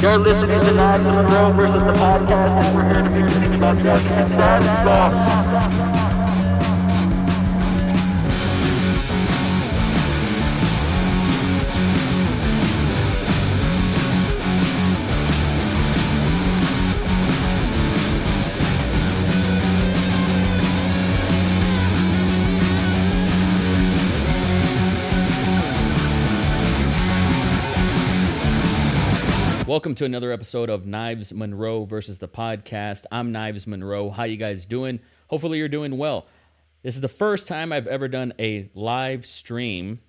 You're listening to Knives Monroe versus the podcast, and we're here to be about sad stuff. Welcome to another episode of Knives Monroe versus the podcast. I'm Knives Monroe. How you guys doing? Hopefully you're doing well. This is the first time I've ever done a live stream,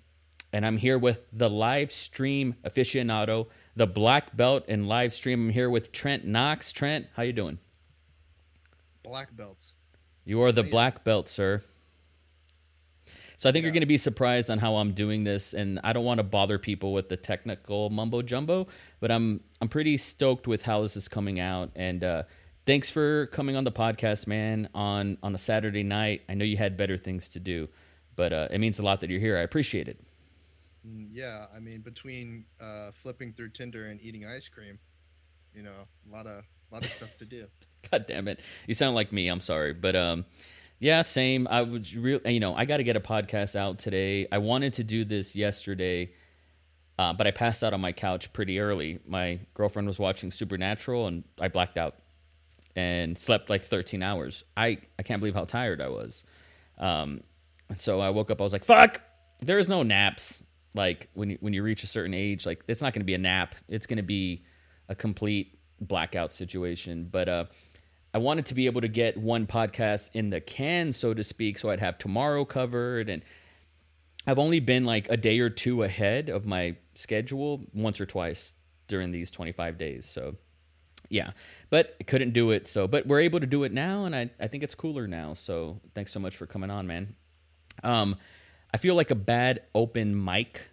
and I'm here with the live stream aficionado, the black belt in live stream. I'm here with Trent Knox. Trent, how you doing? Black belts. You are the Amazing. black belt, sir. So I think you're going to be surprised on how I'm doing this, and I don't want to bother people with the technical mumbo jumbo, but I'm I'm pretty stoked with how this is coming out. And uh, thanks for coming on the podcast, man. On on a Saturday night, I know you had better things to do, but uh, it means a lot that you're here. I appreciate it. Mm, Yeah, I mean, between uh, flipping through Tinder and eating ice cream, you know, a lot of a lot of stuff to do. God damn it. You sound like me. I'm sorry. But um yeah, same. I would real you know, I got to get a podcast out today. I wanted to do this yesterday. Uh, but I passed out on my couch pretty early. My girlfriend was watching Supernatural and I blacked out and slept like 13 hours. I, I can't believe how tired I was. Um, and so I woke up, I was like, fuck, there is no naps. Like when you, when you reach a certain age, like it's not going to be a nap. It's going to be a complete blackout situation. But, uh, I wanted to be able to get one podcast in the can, so to speak, so I'd have tomorrow covered. And I've only been like a day or two ahead of my schedule once or twice during these 25 days. So, yeah, but I couldn't do it. So, but we're able to do it now, and I, I think it's cooler now. So, thanks so much for coming on, man. Um, I feel like a bad open mic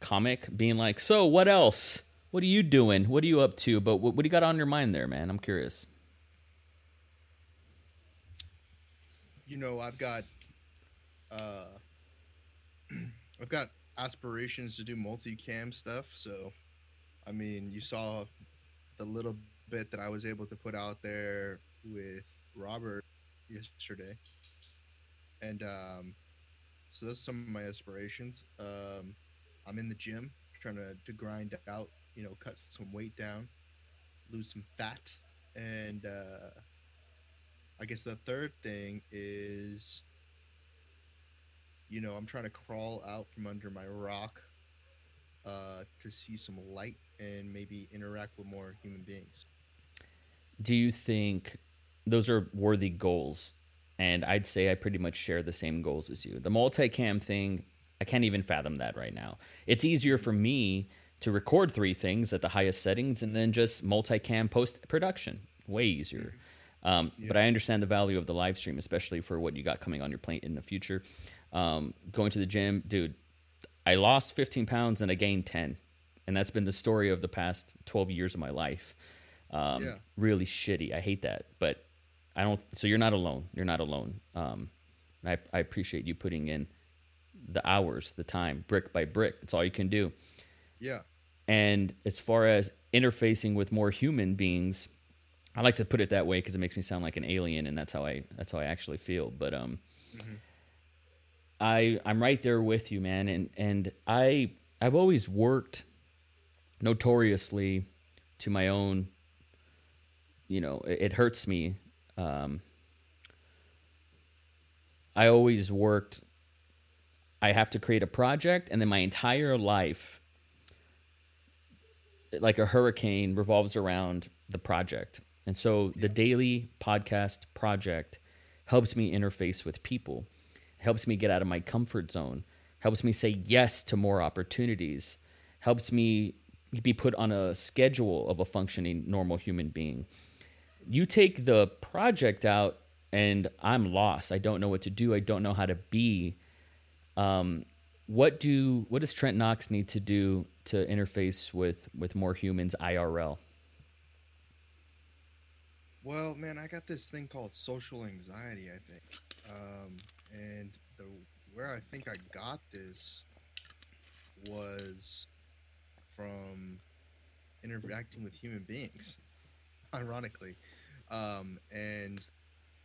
comic being like, so what else? What are you doing? What are you up to? But what, what do you got on your mind there, man? I'm curious. You know, I've got, uh, I've got aspirations to do multicam stuff. So, I mean, you saw the little bit that I was able to put out there with Robert yesterday, and um, so that's some of my aspirations. Um, I'm in the gym trying to to grind out, you know, cut some weight down, lose some fat, and uh, I guess the third thing is, you know, I'm trying to crawl out from under my rock uh, to see some light and maybe interact with more human beings. do you think those are worthy goals? And I'd say I pretty much share the same goals as you. The multicam thing, I can't even fathom that right now. It's easier for me to record three things at the highest settings and then just multicam post production. Way easier. Um, But I understand the value of the live stream, especially for what you got coming on your plate in the future. Um, going to the gym, dude, I lost 15 pounds and I gained 10. And that's been the story of the past 12 years of my life. Um, Yeah. Really shitty. I hate that. But I don't, so you're not alone. You're not alone. Um, I, I appreciate you putting in the hours, the time, brick by brick. It's all you can do. Yeah. And as far as interfacing with more human beings, I like to put it that way because it makes me sound like an alien, and that's how I that's how I actually feel. But um, I I'm right there with you, man, and and I I've always worked notoriously to my own. You know, it, it hurts me. Um, I always worked. I have to create a project, and then my entire life like a hurricane revolves around the project. And so the daily podcast project helps me interface with people, helps me get out of my comfort zone, helps me say yes to more opportunities, helps me be put on a schedule of a functioning normal human being. You take the project out and I'm lost. I don't know what to do. I don't know how to be. Um, what do what does Trent Knox need to do to interface with with more humans IRL? Well, man, I got this thing called social anxiety. I think, um, and the where I think I got this was from interacting with human beings, ironically. Um, and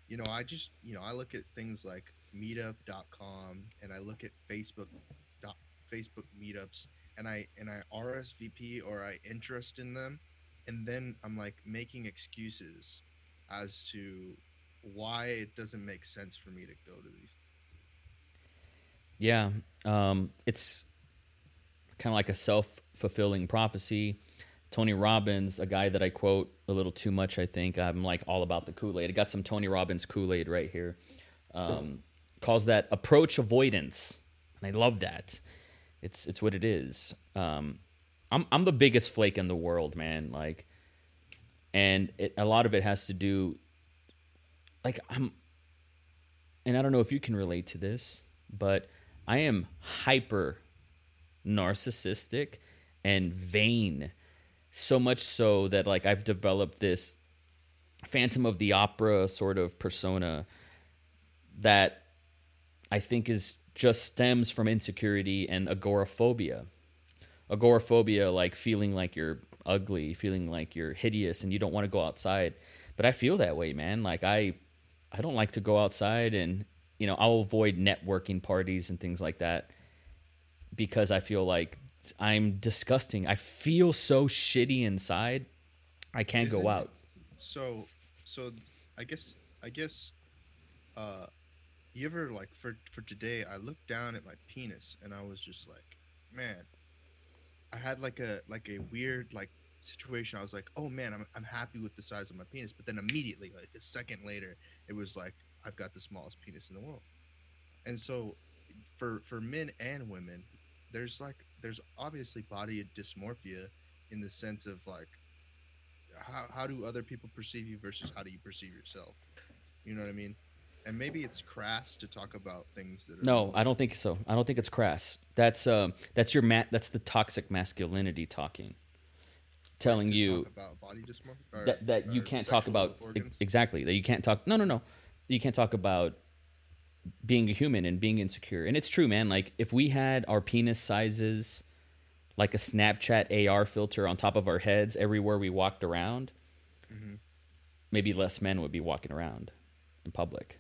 you know, I just you know I look at things like Meetup.com and I look at Facebook, Facebook meetups, and I and I RSVP or I interest in them, and then I'm like making excuses as to why it doesn't make sense for me to go to these. Yeah, um, it's kind of like a self fulfilling prophecy. Tony Robbins, a guy that I quote a little too much, I think. I'm like all about the Kool Aid. I got some Tony Robbins Kool Aid right here. Um, calls that approach avoidance, and I love that. It's it's what it is. Um, I'm I'm the biggest flake in the world, man. Like, and it, a lot of it has to do. Like I'm, and I don't know if you can relate to this, but I am hyper narcissistic and vain so much so that like I've developed this Phantom of the Opera sort of persona that I think is just stems from insecurity and agoraphobia. Agoraphobia, like feeling like you're ugly, feeling like you're hideous, and you don't want to go outside. But I feel that way, man. Like I, I don't like to go outside, and you know, I'll avoid networking parties and things like that because I feel like I'm disgusting. I feel so shitty inside. I can't Isn't go out. So, so I guess I guess, uh, you ever like for for today? I looked down at my penis and I was just like, man, I had like a like a weird like situation. I was like, oh man, I'm I'm happy with the size of my penis. But then immediately, like a second later, it was like I've got the smallest penis in the world. And so, for for men and women, there's like there's obviously body dysmorphia in the sense of like how, how do other people perceive you versus how do you perceive yourself you know what i mean and maybe it's crass to talk about things that are No, I don't think so. I don't think it's crass. That's um, that's your mat. That's the toxic masculinity talking, telling to you talk about body dysmorphia or- that that you can't talk about organs. exactly that you can't talk. No, no, no. You can't talk about being a human and being insecure. And it's true, man. Like if we had our penis sizes like a Snapchat AR filter on top of our heads everywhere we walked around, Mm-hmm. maybe less men would be walking around in public.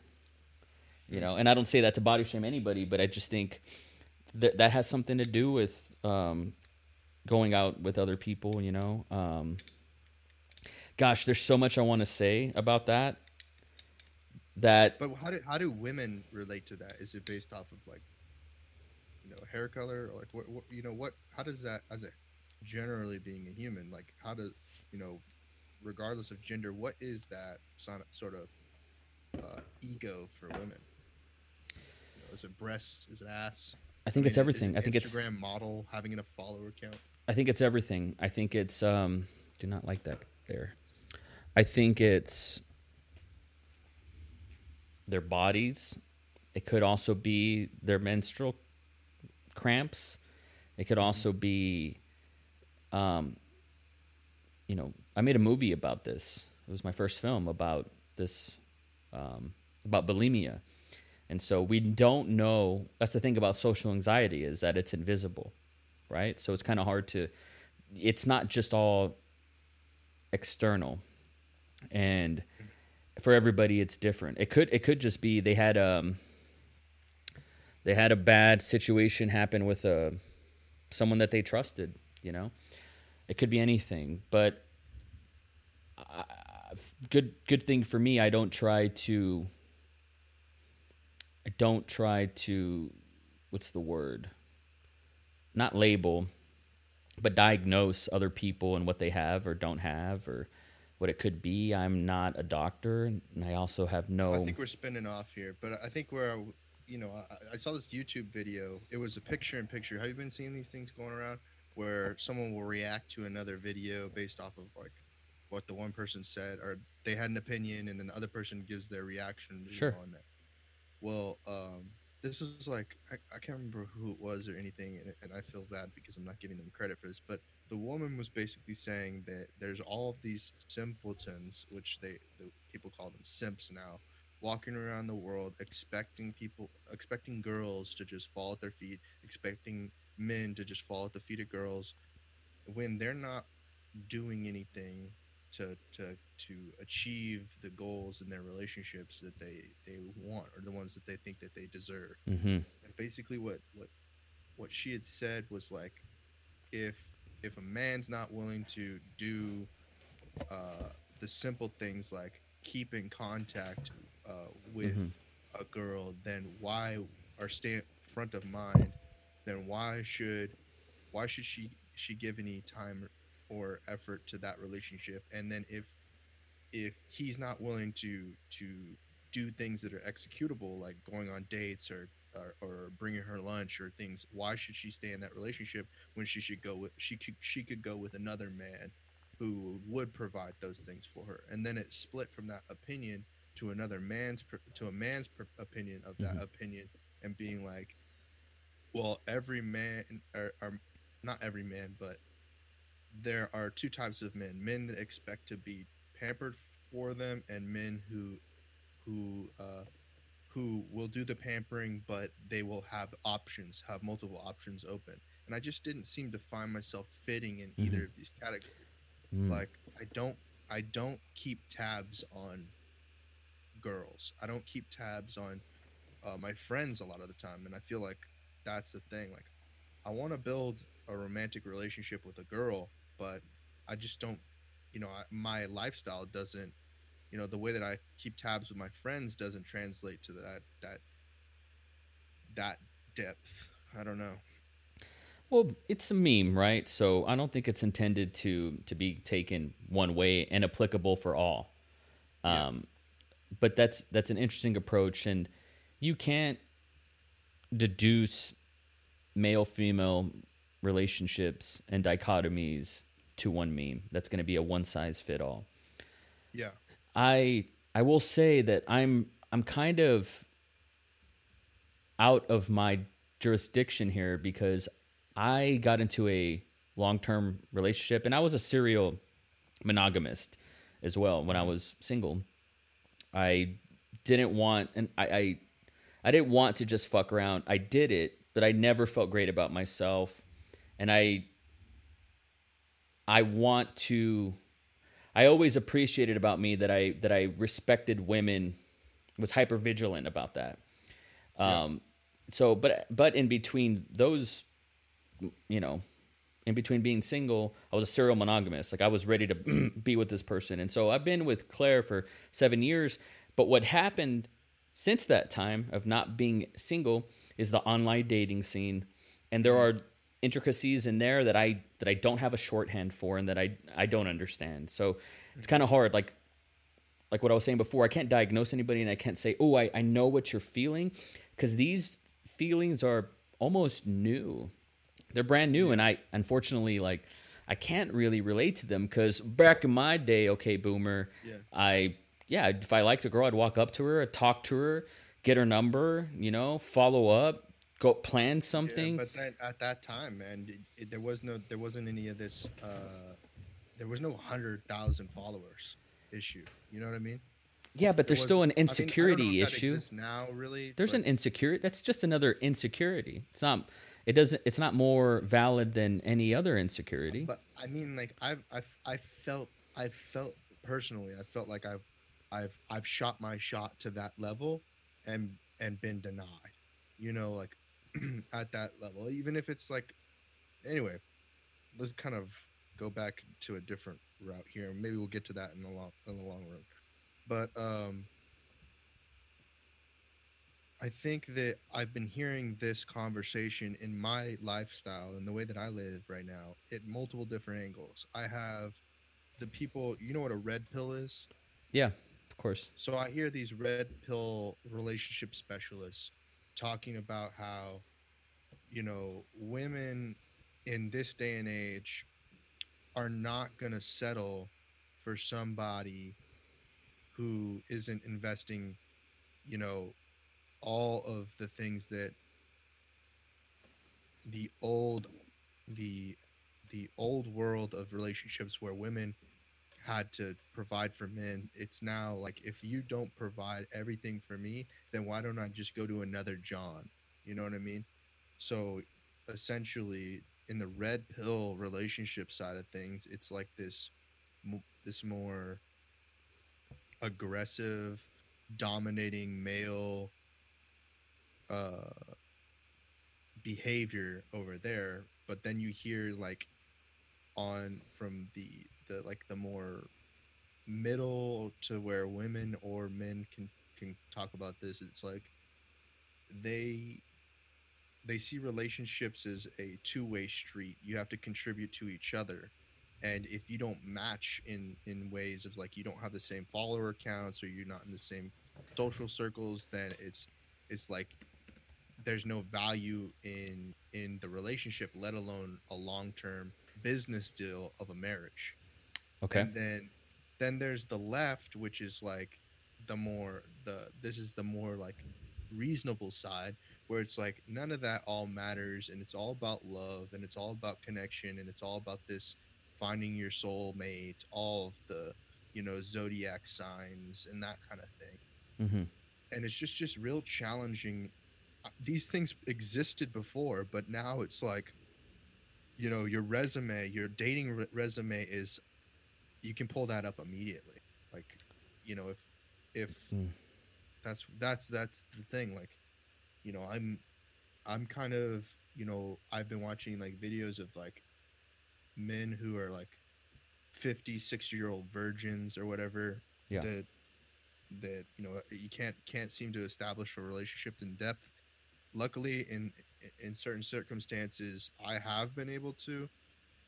You know, and I don't say that to body shame anybody, but I just think that that has something to do with um, going out with other people. You know, um, gosh, there's so much I want to say about that. That but how do how do women relate to that is it based off of like you know hair color or like what, what you know what how does that as a generally being a human like how does you know regardless of gender what is that sort of uh, ego for women is it breasts is it ass I think I it's mean, is everything. it I think it's Instagram model having a follower count. I think it's everything. I think it's um do not like that there. I think it's their bodies. It could also be their menstrual cramps. It could also be um you know, I made a movie about this. It was my first film about this um about bulimia. And so we don't know that's the thing about social anxiety is that it's invisible right? So it's kind of hard to. It's not just all external, and for everybody, it's different. It could it could just be they had um they had a bad situation happen with a someone that they trusted. You know, it could be anything, but. I, good good thing for me i don't try to i don't try to what's the word not label, but diagnose other people and what they have or don't have or what it could be. I'm not a doctor, and I also have no. I think we're spinning off here, but I think where, I- you know, I, I saw this YouTube video. It was a picture in picture. Have you been seeing these things going around where someone will react to another video based off of like what the one person said, or they had an opinion, and then the other person gives their reaction Sure. on that. Well, um, this is like I, I can't remember who it was or anything, and, and I feel bad because I'm not giving them credit for this. But the woman was basically saying that there's all of these simpletons, which they the people call them simps now, walking around the world expecting people, expecting girls to just fall at their feet, expecting men to just fall at the feet of girls, when they're not doing anything to to to achieve the goals in their relationships that they they want or the ones that they think that they deserve Mm-hmm. and basically what what what she had said was like if if a man's not willing to do uh the simple things like keep in contact uh with Mhm. a girl then why or stay front of mind then why should why should she she give any time or effort to that relationship and then if if he's not willing to to do things that are executable like going on dates or or, or bringing her lunch or things why should she stay in that relationship when she should go with she could she could go with another man who would provide those things for her and then it split from that opinion to another man's to a man's opinion of that Mhm. opinion and being like well every man or, or not every man but there are two types of men men that expect to be pampered for them and men who who uh who will do the pampering but they will have options have multiple options open. And i just didn't seem to find myself fitting in either of these categories. Mm. like i don't i don't keep tabs on girls. I don't keep tabs on uh, my friends a lot of the time and i feel like that's the thing. Like i want to build a romantic relationship with a girl but i just don't you know I, my lifestyle doesn't you know the way that i keep tabs with my friends doesn't translate to that that that depth i don't know Well, it's a meme, right? So I don't think it's intended to to be taken one way and applicable for all. Yeah. Um, but that's that's an interesting approach, and you can't deduce male female relationships and dichotomies to one meme. That's going to be a one size fit all. yeah I I will say that I'm I'm kind of out of my jurisdiction here because I got into a long-term relationship and I was a serial monogamist as well when I mm-hmm. was single. I didn't want and I, I I didn't want to just fuck around. I did it, but I never felt great about myself. And I I want to I always appreciated about me that I that I respected women, was hyper vigilant about that. Um, so but but in between those, you know, in between being single, I was a serial monogamist. Like I was ready to be with this person, and so I've been with Claire for seven years. But what happened since that time of not being single is the online dating scene, and there are intricacies in there that I that I don't have a shorthand for and that I I don't understand. So it's kind of hard. Like like what I was saying before, I can't diagnose anybody and I can't say, oh, I, I know what you're feeling because these feelings are almost new. They're brand new. And I, unfortunately, like, I can't really relate to them because back in my day, okay, boomer, Yeah. I, yeah, if I liked a girl, I'd walk up to her, I'd talk to her, get her number, you know, follow up, go plan something. Yeah, but then at that time, man, it, it, there was no, there wasn't any of this. Uh, there was no hundred thousand followers issue. You know what I mean? yeah, but There there's still an I mean, I don't know insecurity if issue. now, really. There's but- an insecurity. That's just another insecurity. It's not. It doesn't. It's not more valid than any other insecurity. But I mean, like I've, I've, I felt, I felt personally, I felt like I've, I've, I've shot my shot to that level, and and been denied. You know, like at that level, even if it's like, anyway, let's kind of go back to a different route here. Maybe we'll get to that in the long, in the long run. But um, I think that I've been hearing this conversation in my lifestyle and the way that I live right now at multiple different angles. I have the people, you know what a red pill is? yeah, of course. So I hear these red pill relationship specialists talking about how, you know, women in this day and age are not going to settle for somebody who isn't investing, you know, all of the things that the old the the old world of relationships where women had to provide for men it's now like if you don't provide everything for me then why don't i just go to another john? You know what i mean? So essentially in the red pill relationship side of things, it's like this this more aggressive, dominating male uh behavior over there, but then you hear like on from the the like the more middle to where women or men can can talk about this it's like they they see relationships as a two-way street. You have to contribute to each other. And if you don't match in in ways of like you don't have the same follower counts or you're not in the same social circles then it's it's like there's no value in in the relationship let alone a long-term business deal of a marriage Okay. and then then there's the left which is like the more the this is the more like reasonable side where it's like none of that all matters and it's all about love and it's all about connection and it's all about this finding your soul mate all of the you know zodiac signs and that kind of thing. Hmm and it's just just real challenging. Uh, these things existed before but now it's like you know your resume your dating re- resume is you can pull that up immediately like you know if if Mm. that's that's that's the thing like you know i'm i'm kind of you know i've been watching like videos of like men who are like 50 60 year old virgins or whatever Yeah. that that you know you can't can't seem to establish a relationship in depth luckily in in certain circumstances i have been able to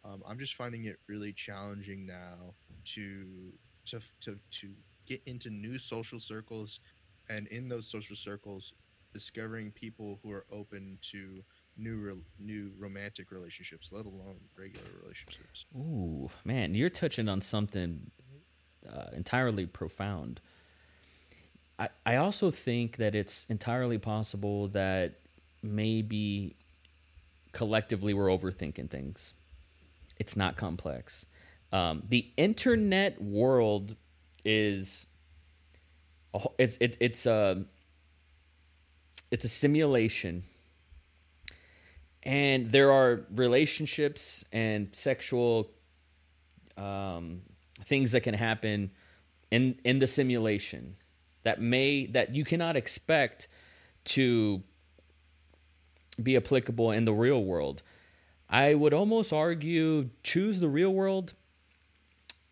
um, i'm just finding it really challenging now to to to to get into new social circles and in those social circles discovering people who are open to new new romantic relationships let alone regular relationships Ooh, man, you're touching on something uh, entirely profound. I, I also think that it's entirely possible that maybe collectively we're overthinking things. It's not complex. Um, the internet world is it's it, it's a it's a simulation and there are relationships and sexual um, things that can happen in in the simulation that may that you cannot expect to be applicable in the real world. I would almost argue choose the real world.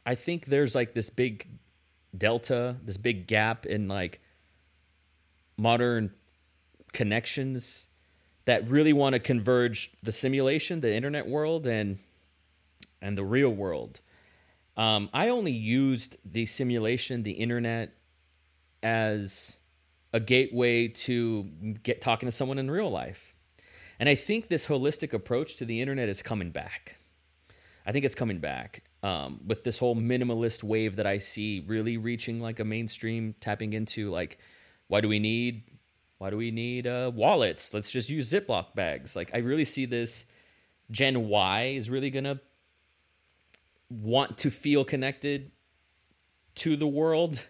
I think there's like this big delta, this big gap in like modern connections that really want to converge the simulation, the internet world, and and the real world. Um, I only used the simulation, the internet, as a gateway to get talking to someone in real life. And I think this holistic approach to the internet is coming back. I think it's coming back um, with this whole minimalist wave that I see really reaching like a mainstream, tapping into like, why do we need, why do we need uh, wallets? Let's just use Ziploc bags. Like I really see this. Gen Y is really gonna want to feel connected to the world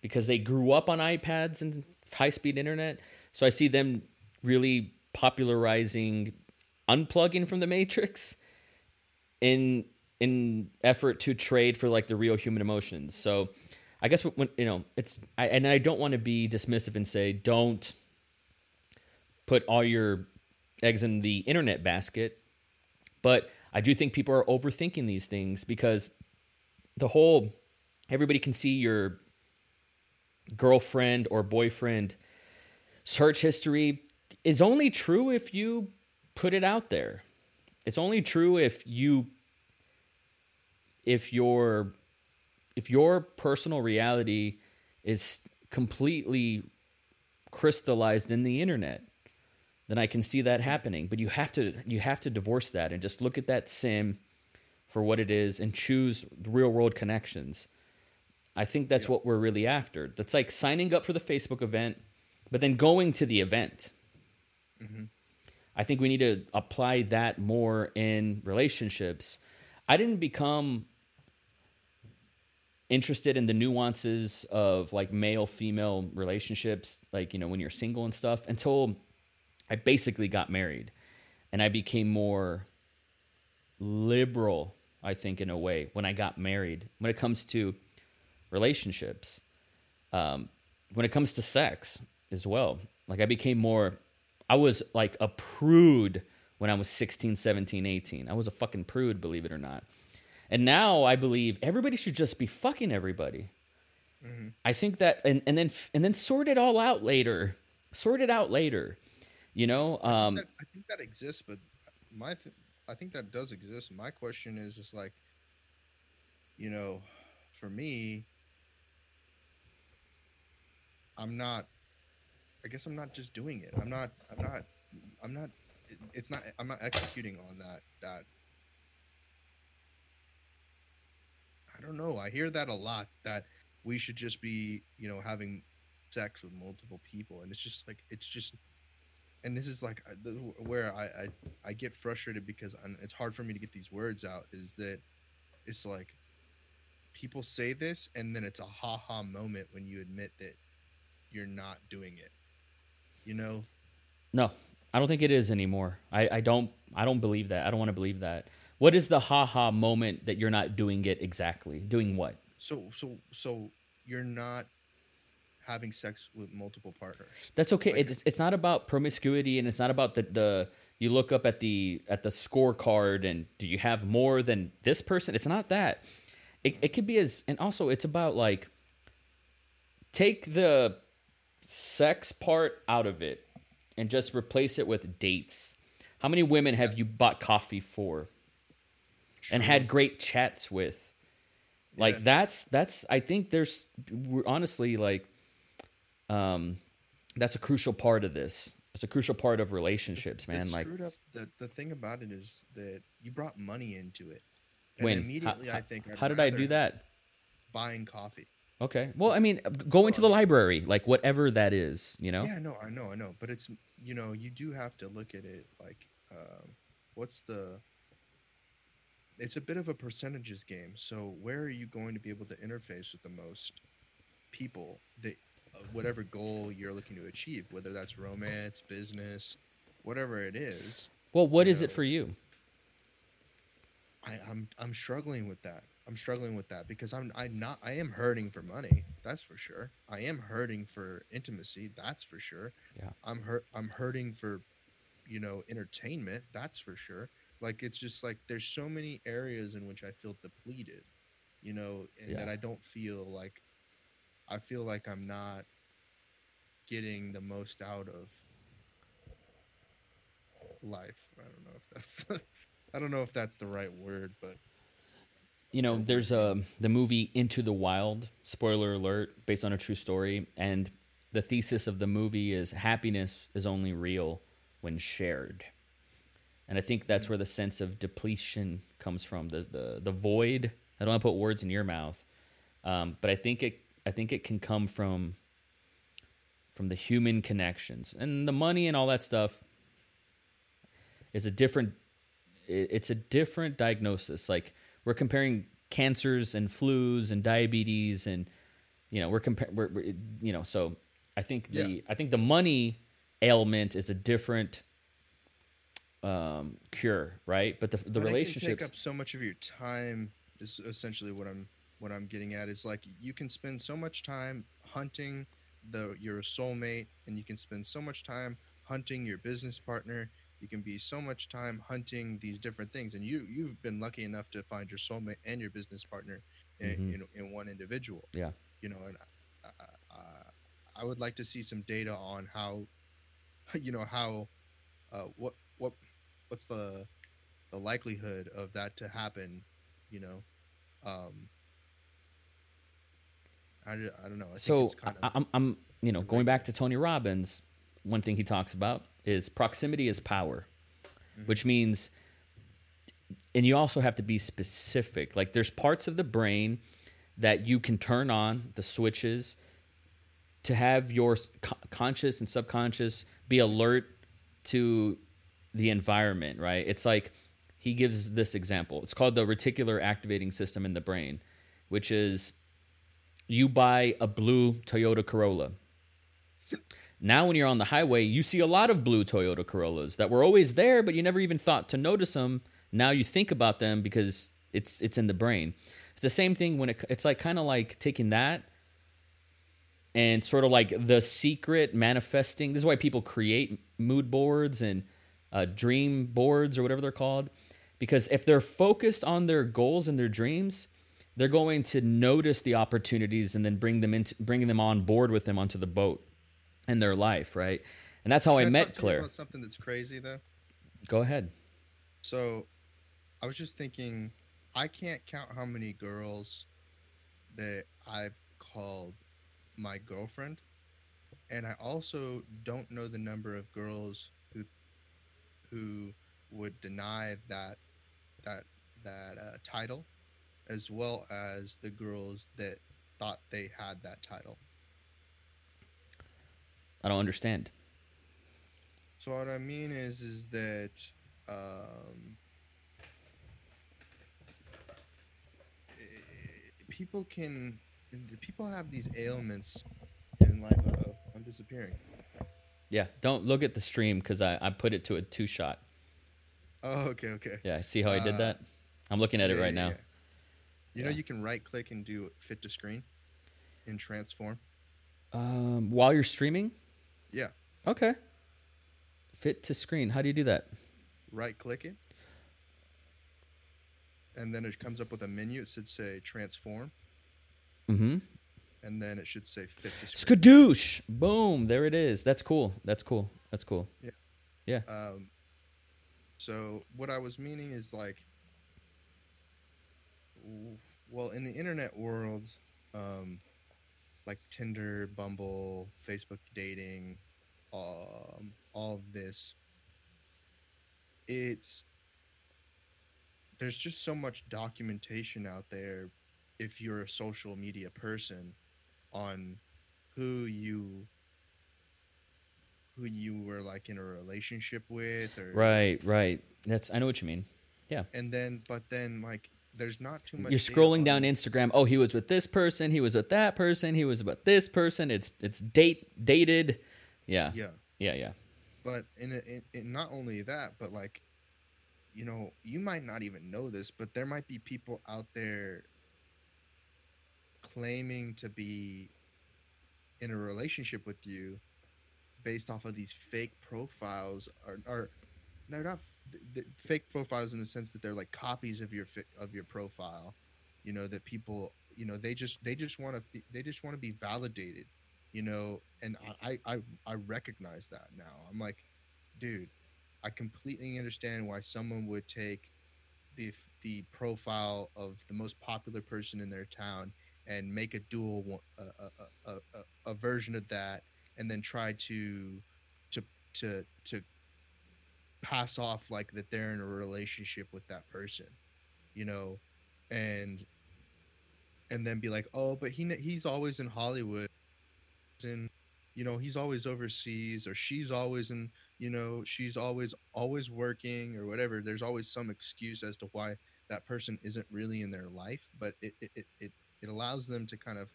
because they grew up on iPads and high speed internet. So I see them really popularizing unplugging from the matrix in in effort to trade for like the real human emotions. So I guess when you know it's I, and I don't want to be dismissive and say don't put all your eggs in the internet basket, but I do think people are overthinking these things because the whole everybody can see your girlfriend or boyfriend search history is only true if you put it out there. It's only true if you if your if your personal reality is completely crystallized in the internet then I can see that happening but you have to you have to divorce that and just look at that sim for what it is and choose real world connections. I think that's what we're really after. That's like signing up for the Facebook event, but then going to the event. Mm-hmm. I think we need to apply that more in relationships. I didn't become interested in the nuances of like male female relationships, like, you know, when you're single and stuff, until I basically got married and I became more liberal, I think, in a way, when I got married. When it comes to relationships, um, when it comes to sex as well. Like I became more, I was like a prude when I was 16, 17, 18. I was a fucking prude, believe it or not. And now I believe everybody should just be fucking everybody. I think that, and, and then and then sort it all out later. Sort it out later. You know, um, that, I think that exists, but my th- I think that does exist. My question is, is like, you know, for me, I'm not. I guess I'm not just doing it. I'm not. I'm not. I'm not. It's not. I'm not executing on that. That. I don't know. I hear that a lot. That we should just be, you know, having sex with multiple people, and it's just like it's just and this is like uh, where I, I I get frustrated because i it's hard for me to get these words out. Is that it's like people say this and then it's a ha ha moment when you admit that you're not doing it. You know, no, I don't think it is anymore. I, I don't I don't believe that. I don't want to believe that. What is the ha ha moment that you're not doing it exactly? Doing what? so so so you're not having sex with multiple partners. That's okay. Like- it's it's not about promiscuity, and it's not about the the you look up at the at the scorecard and do you have more than this person? It's not that. It it could be as and also it's about like take the sex part out of it and just replace it with dates. How many women have you bought coffee for and had great chats with? Like Yeah. that's that's I think there's we're honestly like um that's a crucial part of this. It's a crucial part of relationships, man. It's Like screwed up. The the thing about it is that you brought money into it. And when immediately how, I think I'd how did I do that? Buying coffee. Okay. Well, I mean, going to the library, like whatever that is, you know. Yeah, no, I know, I know, but it's you know you do have to look at it like, um, what's the? It's a bit of a percentages game. So where are you going to be able to interface with the most people that, uh, whatever goal you're looking to achieve, whether that's romance, business, whatever it is. Well, what is is it for you? I, I'm I'm struggling with that. I'm struggling with that because I'm I'm not I am hurting for money. That's for sure. I am hurting for intimacy. That's for sure. Yeah. I'm hurt. I'm hurting for, you know, entertainment. That's for sure. Like it's just like there's so many areas in which I feel depleted, you know, and Yeah. that I don't feel like. I feel like I'm not getting the most out of life. I don't know if that's. I don't know if that's the right word, but you know, there's a the movie Into the Wild. Spoiler alert, based on a true story, and the thesis of the movie is happiness is only real when shared. And I think that's where the sense of depletion comes from. The the the void. I don't want to put words in your mouth, um, but I think it I think it can come from from the human connections and the money and all that stuff is a different it's a different diagnosis like we're comparing cancers and flus and diabetes and you know we're comparing we're, we're you know so i think the Yeah. i think the money ailment is a different um cure right but the the But it can relationships take up so much of your time. Is essentially what I'm what I'm getting at is like you can spend so much time hunting the your soulmate, and you can spend so much time hunting your business partner. You can be so much time hunting these different things, and you you've been lucky enough to find your soulmate and your business partner in Mhm. in, in one individual. Yeah. you know, and uh, uh, I would like to see some data on how, you know, how, uh, what what's the the likelihood of that to happen, you know, um, I, I don't know. I think so it's kind of I'm, I'm you know going back to tony robbins one thing he talks about is proximity is power which means and you also have to be specific. Like there's parts of the brain that you can turn on the switches to have your co- conscious and subconscious be alert to the environment right it's like he gives this example it's called the reticular activating system in the brain which is you buy a blue Toyota Corolla. Now, when you're on the highway, you see a lot of blue Toyota Corollas that were always there, but you never even thought to notice them Now you think about them because it's it's in the brain. It's the same thing when it, it's like kind of like taking that and sort of like the secret manifesting. This is why people create mood boards and uh, dream boards or whatever they're called, because if they're focused on their goals and their dreams, they're going to notice the opportunities and then bring them into bringing them on board with them onto the boat in their life, right? And that's how I Can met talk to you Claire. about something that's crazy though. Go ahead. So, I was just thinking, I can't count how many girls that I've called my girlfriend, and I also don't know the number of girls who would deny that that that uh, title, as well as the girls that thought they had that title. I don't understand. So what I mean is, is that um, eh, people can, the people have these ailments in life. Uh-oh, I'm disappearing. Yeah, don't look at the stream because I, I put it to a two shot. Oh, okay, okay. Yeah, see how I did Uh, that? I'm looking at it right yeah, now. yeah. You know, you can right click and do fit to screen in transform. Um, while you're streaming? Yeah, Okay. Fit to screen. How do you do that? right click it, and then it comes up with a menu. It should say transform, Mm-hmm. And then it should say fit to screen. Skadoosh! Boom! There it is. That's cool. That's cool. That's cool. Yeah. Yeah. Um, so what I was meaning is like, well, in the internet world, um, like Tinder, Bumble, Facebook dating, um, all this, it's there's just so much documentation out there if you're a social media person on who you who you were like in a relationship with or Right, right. That's I know what you mean. Yeah. And then but then like there's not too much You're scrolling down Instagram. Oh, he was with this person. He was with that person. He was with this person. It's it's date dated. Yeah, yeah yeah, yeah. but in, a, in, in not only that but like you know you might not even know this but there might be people out there claiming to be in a relationship with you based off of these fake profiles are, or no not fake profiles in the sense that they're like copies of your of your profile you know that people you know they just they just want to they just want to be validated you know and I, I i recognize that now. I'm like dude i completely understand why someone would take the the profile of the most popular person in their town and make a dual a, a, a, a, version of that and then try to to to to pass off like that they're in a relationship with that person you know? And and then be like oh but he he's always in hollywood and you know he's always overseas or she's always in you know she's always always working or whatever. There's always some excuse as to why that person isn't really in their life but it it, it, it, it allows them to kind of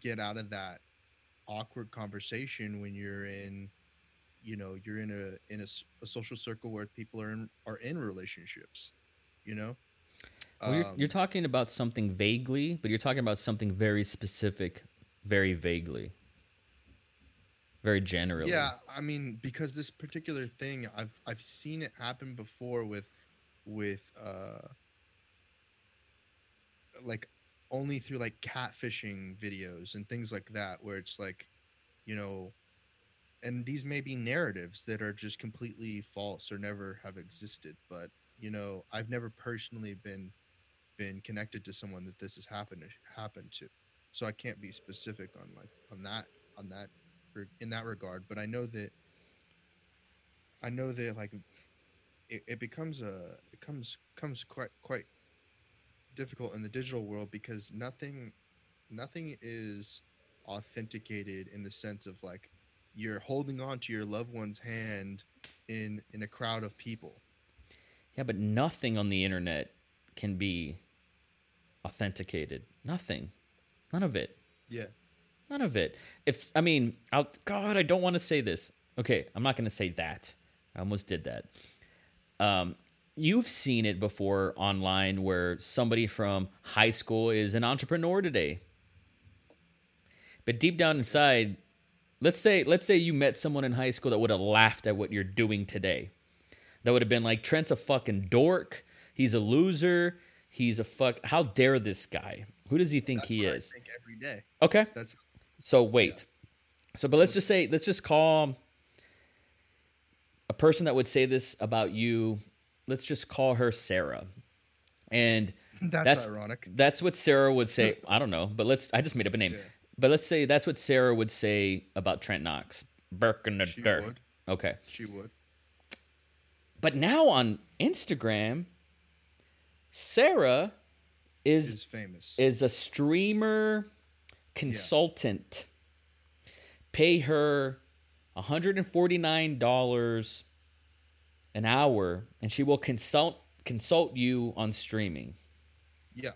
get out of that awkward conversation when you're in you know you're in a in a, a social circle where people are in are in relationships you know Well, you're, Um, you're talking about something vaguely, but you're talking about something very specific, very vaguely, very generally. Yeah, I mean, because this particular thing, I've I've seen it happen before with with uh like only through like catfishing videos and things like that, where it's like, you know, and these may be narratives that are just completely false or never have existed, but you know, I've never personally been been connected to someone that this has happened happened to, so I can't be specific on like on that on that in that regard but i know that i know that like it, it becomes a it comes comes quite quite difficult in the digital world because nothing nothing is authenticated in the sense of like you're holding on to your loved one's hand in in a crowd of people Yeah, but nothing on the internet can be authenticated. Nothing. None of it. yeah None of it. If I mean, I'll, God, I don't want to say this. Okay, I'm not going to say that. I almost did that. Um, you've seen it before online where somebody from high school is an entrepreneur today. But deep down inside, let's say let's say you met someone in high school that would have laughed at what you're doing today. That would have been like Trent's a fucking dork. He's a loser. He's a fuck. How dare this guy? Who does he think That's he what I is? think every day. Okay. That's So wait. So but let's just say let's just call a person that would say this about you. Let's just call her Sarah. And that's, That's- ironic. that's what Sarah would say. I don't know, but let's I just made up a name. Yeah. But let's say that's what Sarah would say about Trent Knox. Burke in the She dirt. would. Okay. She would. But now on Instagram, Sarah is Is famous. is a streamer consultant. Pay her $149 an hour and she will consult consult you on streaming. yeah.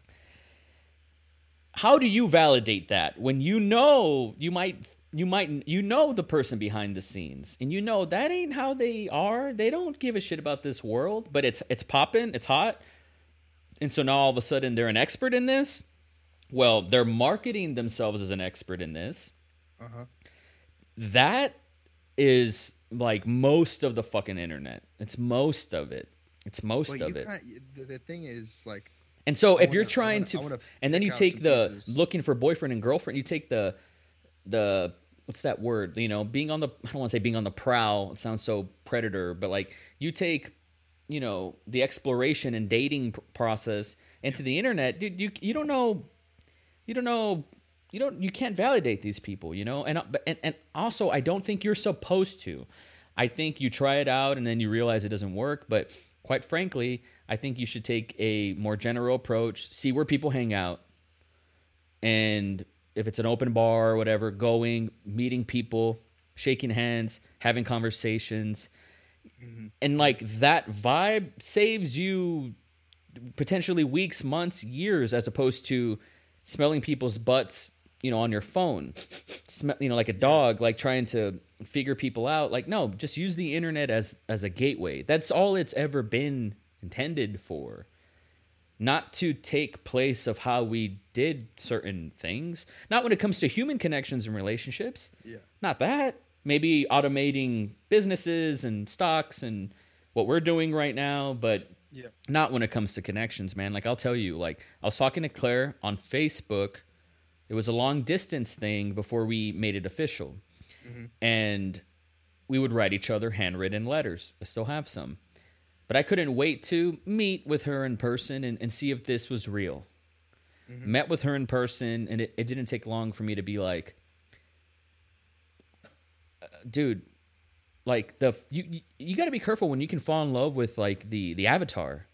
How do you validate that when you know you might you might you know the person behind the scenes and you know that ain't how they are. They don't give a shit about this world, but it's it's popping, it's hot. And so now all of a sudden they're an expert in this. Well, they're marketing themselves as an expert in this. Uh huh. That is like most of the fucking internet. It's most of it. It's most But of it. The, the thing is, like, And so I if you're wanna- I trying wanna- to wanna and then you take the pieces. looking for boyfriend and girlfriend, you take the the what's that word? You know, being on the I don't want to say being on the prowl. It sounds so predator, but like you take you know, the exploration and dating process into the internet, dude, you you don't know you don't know you don't you can't validate these people, you know? And uh, but- and and also I don't think you're supposed to. I think you try it out and then you realize it doesn't work, but quite frankly, I think you should take a more general approach, see where people hang out, and if it's an open bar or whatever, going, meeting people, shaking hands, having conversations. And like that vibe saves you potentially weeks, months, years as opposed to smelling people's butts, you know, on your phone. You know, like a dog like trying to figure people out. Like no, just use the internet as as a gateway. That's all it's ever been intended for not to take place of how we did certain things. Not when it comes to human connections and relationships. yeah. Not that. Maybe automating businesses and stocks and what we're doing right now, but Yeah. not when it comes to connections, man. Like I'll tell you, like I was talking to Claire on Facebook. It was a long distance thing before we made it official. And we would write each other handwritten letters. I still have some. But I couldn't wait to meet with her in person and, and see if this was real. Met with her in person, and it, it didn't take long for me to be like, "Uh, dude, like the you you, you got to be careful when you can fall in love with like the the avatar.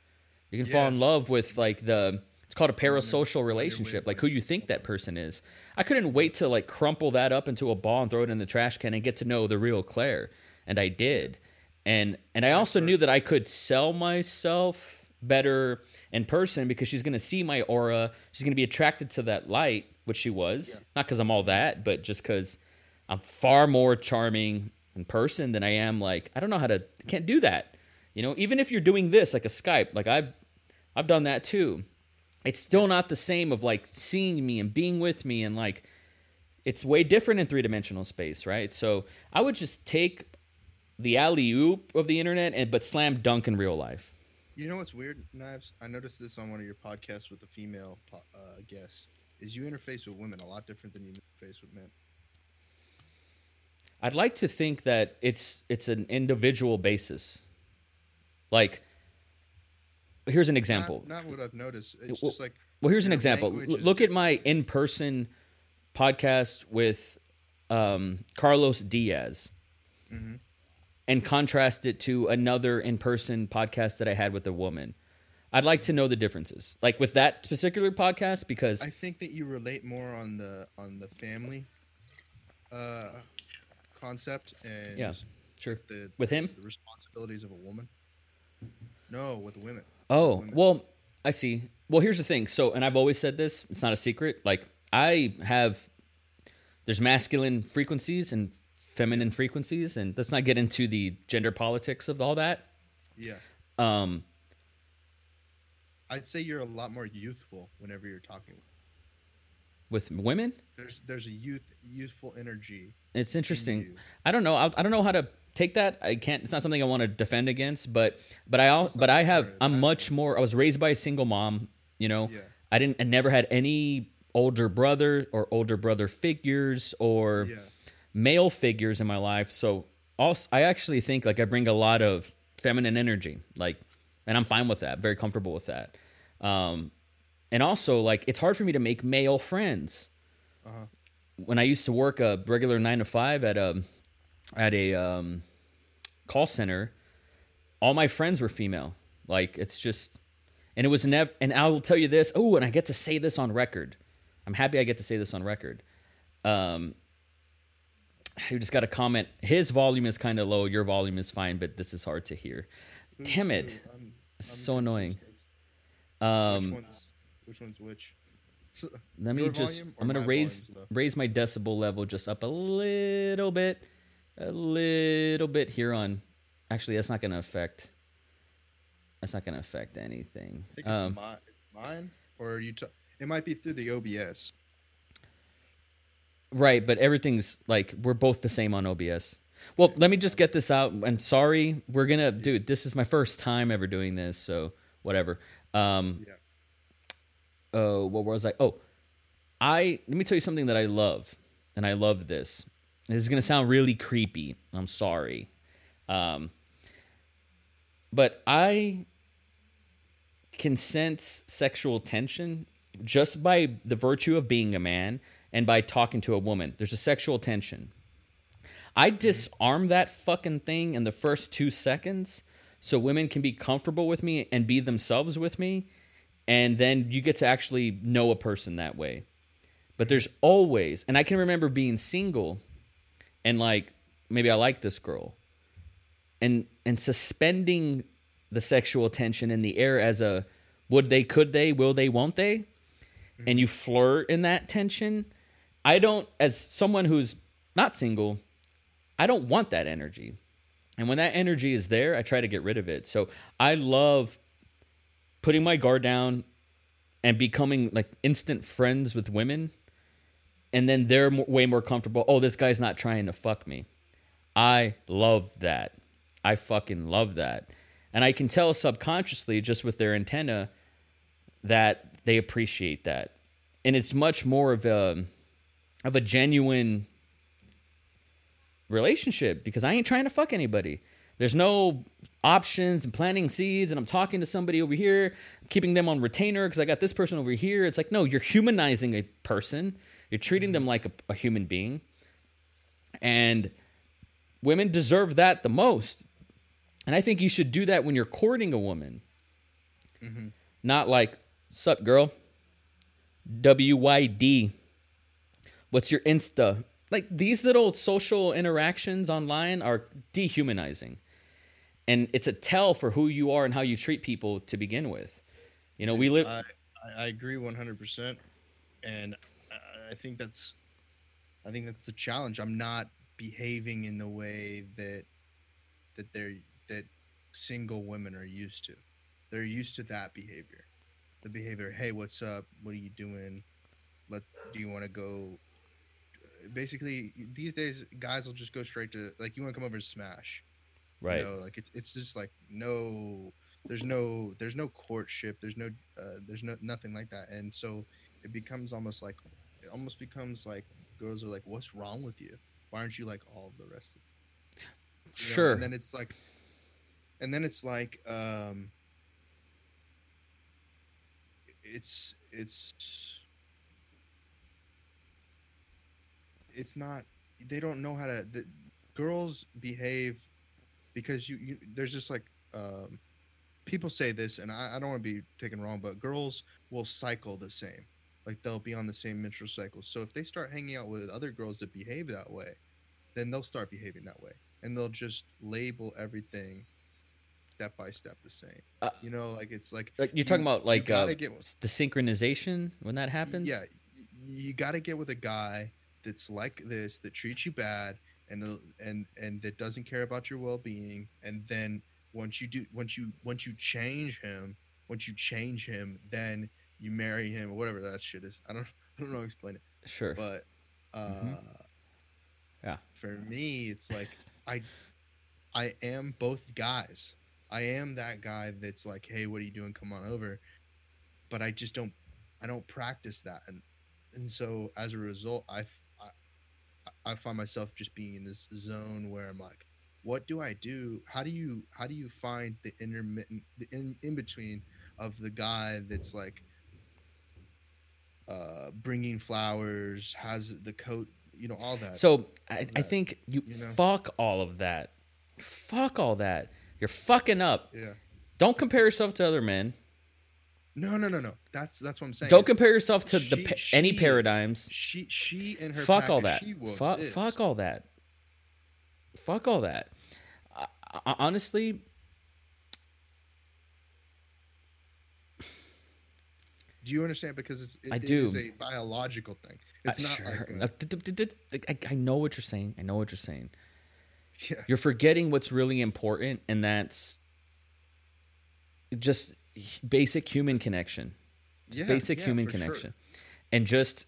You can fall in love with like the it's called a parasocial relationship, like who you think that person is. I couldn't wait to like crumple that up into a ball and throw it in the trash can and get to know the real Claire, and I did. And and I also knew that I could sell myself better in person because she's going to see my aura. She's going to be attracted to that light, which she was. Not cuz I'm all that, but just cuz I'm far more charming in person than I am like I don't know how to can't do that. You know, even if you're doing this like a Skype, like I've I've done that too. It's still not the same of like seeing me and being with me and like it's way different in three-dimensional space, right? So, I would just take the alley oop of the internet and but slam dunk in real life. You know what's weird, Knives? I noticed this on one of your podcasts with a female uh, guest. Is you interface with women a lot different than you interface with men? I'd like to think that it's it's an individual basis. Like here's an example. Not, not what I've noticed. It's Well- just like Well, here's an example. language L- is Look at my in-person podcast with um, Carlos Diaz, Mhm. and contrast it to another in-person podcast that I had with a woman. I'd like to know the differences, like with that particular podcast, because I think that you relate more on the on the family uh, concept and yeah, sure. the With him, the responsibilities of a woman. No, with women. Oh, well, I see. Well, here's the thing. So, and I've always said this, it's not a secret. Like, I have, there's masculine frequencies and feminine frequencies, and let's not get into the gender politics of all that. Yeah. Um, I'd say you're a lot more youthful whenever you're talking. with women. There's there's a youth youthful energy. It's in interesting. you. I don't know. I, I don't know how to take that. I can't. It's not something I want to defend against. But but I al- That's not but I have. I'm much more. I was raised by a single mom. You know. Yeah. I didn't. I never had any older brother or older brother figures or Yeah. male figures in my life. So also, I actually think like I bring a lot of feminine energy. Like, and I'm fine with that. Very comfortable with that. Um, and also like it's hard for me to make male friends Uh-huh. when I used to work a regular nine to five at a at a um, call center, all my friends were female. Like it's just, and it was never. And I will tell you this. Oh, and I get to say this on record. I'm happy I get to say this on record. Um, you just got a comment. His volume is kind of low. Your volume is fine, but this is hard to hear. Damn it! I'm- I'm so annoying. Um, which one's which one's which? So- Let me just. I'm gonna raise volumes, raise my decibel level just up a little bit, a little bit here on. Actually, that's not gonna affect. That's not gonna affect anything. I think it's Um, mi- mine or you. T- it might be through the OBS. right, but everything's like we're both the same on OBS. Well, let me just get this out. I'm sorry. We're gonna, dude. This is my first time ever doing this, so whatever. Um, Yeah. oh, what was I? Oh, I let me tell you something that I love, and I love this. This is gonna sound really creepy. I'm sorry, um, but I can sense sexual tension just by the virtue of being a man and by talking to a woman. There's a sexual tension. I disarm that fucking thing in the first two seconds so women can be comfortable with me and be themselves with me. And then you get to actually know a person that way. But there's always, and I can remember being single and like, maybe I like this girl. And and suspending the sexual tension in the air as a would they could they will they won't they? Mm-hmm. And you flirt in that tension. I don't as someone who's not single i don't want that energy. And when that energy is there i try to get rid of it. So i love putting my guard down and becoming like instant friends with women and then they're way more comfortable oh this guy's not trying to fuck me I love that. I fucking love that. And I can tell subconsciously just with their antenna that they appreciate that. And it's much more of a of a genuine relationship because I ain't trying to fuck anybody. There's no options and planting seeds and I'm talking to somebody over here, keeping them on retainer because I got this person over here. It's like no, you're humanizing a person. You're treating mm-hmm. them like a, a human being. And women deserve that the most. And I think you should do that when you're courting a woman. Mm-hmm. Not like, sup, girl? WYD. What's your Insta? Like these little social interactions online are dehumanizing. And it's a tell for who you are and how you treat people to begin with. You know, we live. I, I I agree 100%. And I- think that's I think that's the challenge. I'm not behaving in the way that that they're that single women are used to. They're used to that behavior. The behavior, hey, what's up? What are you doing? Let do you want to go basically these days guys will just go straight to like you want to come over and smash. right. You know, like it, it's just like no, there's no, there's no courtship. There's no, uh, there's no nothing like that. And so it becomes almost like, almost becomes like girls are like, what's wrong with you? Why aren't you like all the rest? You know? sure. And then it's like, and then it's like, um, it's it's it's not. They don't know how to. The girls behave because you, you there's just like um, people say this, and I, I don't want to be taken wrong, but girls will cycle the same. Like they'll be on the same menstrual cycle. So if they start hanging out with other girls that behave that way, then they'll start behaving that way, and they'll just label everything step by step the same. Uh, you know, like it's like Like you're talking you- about like uh, get- the synchronization when that happens. yeah, y- you got to get with a guy that's like this that treats you bad and the, and and that doesn't care about your well-being and then once you do once you once you change him once you change him, then you marry him or whatever that shit is. I don't I don't know how to explain it. Sure. But uh Mhm. Yeah. for me it's like I I am both guys. I am that guy that's like, hey, what are you doing? Come on over. But I just don't I don't practice that and and so as a result I I find myself just being in this zone where I'm like, what do I do? How do you how do you find the intermittent the in, in between of the guy that's like uh bringing flowers, has the coat, you know, all that. So I, I think you, you know? fuck all of that. Fuck all that. You're fucking up. yeah. Don't compare yourself to other men. No, no, no, no. That's that's what I'm saying. Don't compare yourself to the pa- any is- paradigms. She she and her fuck all that. Fuck, fuck all that. Fuck all that. Honestly, Do you understand? Because it's it, I do. is a biological thing. It's I- not sure. like Uh, a, I, I know what you're saying. I know what you're saying. yeah. You're forgetting what's really important, and that's just basic human connection. Yeah, basic yeah, human for sure. connection, and just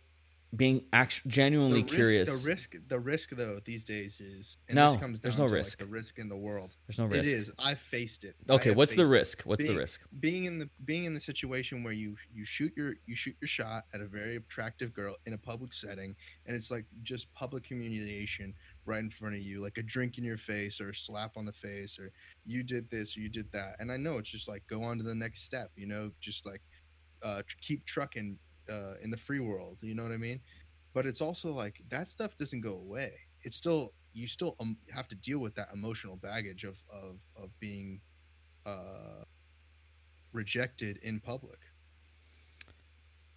being act- genuinely the risk, curious. The risk, the risk though these days is, and No, this comes down there's no to risk. like the risk in the world. There's no risk. It is. I've faced it. Okay, what's the it. risk? What's the risk? Being in the being in the situation where you you shoot your you shoot your shot at a very attractive girl in a public setting, and it's like just public humiliation right in front of you, like a drink in your face or a slap on the face, or you did this or you did that. And I know it's just like go on to the next step. You know, just like uh, keep trucking uh, in the free world. You know what I mean? But it's also like that stuff doesn't go away. It's still you still um, have to deal with that emotional baggage of of of being uh, rejected in public.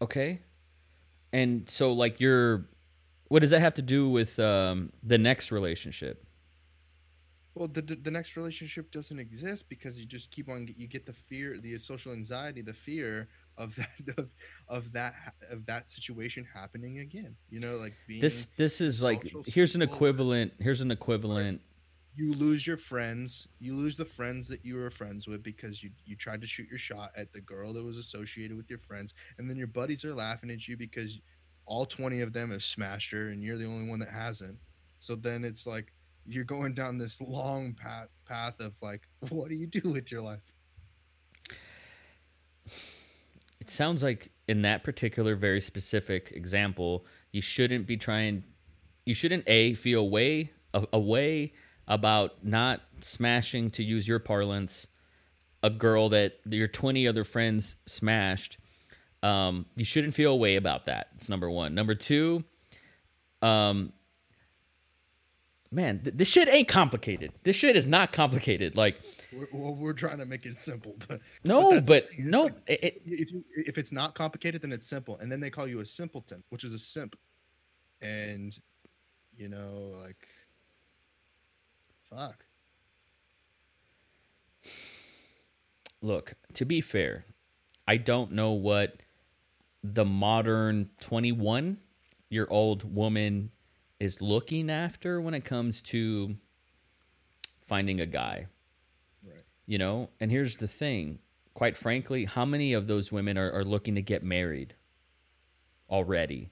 Okay. And so like you're what does that have to do with um the next relationship? Well, the, the the next relationship doesn't exist because you just keep on you get the fear, the social anxiety, the fear of that of of that of that situation happening again. You know, like being This this is like here's an equivalent here's an equivalent you lose your friends you lose the friends that you were friends with because you you tried to shoot your shot at the girl that was associated with your friends and then your buddies are laughing at you because all 20 of them have smashed her and you're the only one that hasn't. So then it's like you're going down this long path path of like what do you do with your life it sounds like in that particular very specific example you shouldn't be trying you shouldn't a feel way a, way about not smashing to use your parlance a girl that your 20 other friends smashed. Um, you shouldn't feel a way about that. It's number one. Number two um, man th- this shit ain't complicated. This shit is not complicated. Like we're, well, we're trying to make it simple but no but, it's no like, it- if you, if it's not complicated then it's simple. And then they call you a simpleton which is a simp. And you know like fuck. Look, to be fair, I don't know what the modern 21 year old woman is looking after when it comes to finding a guy. right You know, and here's the thing quite frankly, how many of those women are, are looking to get married already?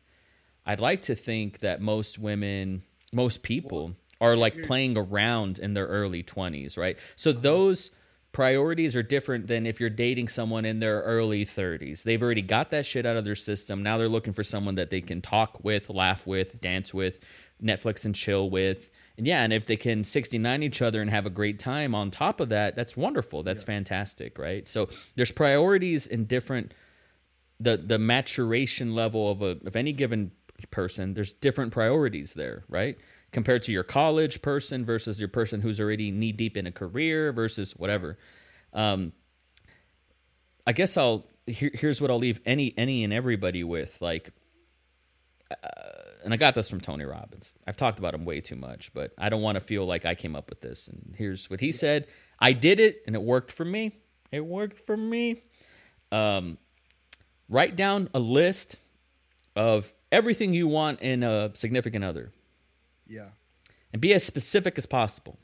I'd like to think that most women, most people are like playing around in their early 20s, right? So uh-huh. those priorities are different than if you're dating someone in their early 30s. They've already got that shit out of their system. Now they're looking for someone that they can talk with, laugh with, dance with, Netflix and chill with. And yeah, and if they can 69 each other and have a great time on top of that, that's wonderful. That's fantastic, right? So there's priorities in different the the maturation level of a of any given person. There's different priorities there, right? Compared to your college person versus your person who's already knee deep in a career versus whatever. Um, I guess I'll here, here's what I'll leave any any and everybody with like and I got this from Tony Robbins. I've talked about him way too much, but I don't want to feel like I came up with this. And here's what he said I did it and it worked for me. It worked for me. Um, write down a list of everything you want in a significant other yeah and be as specific as possible.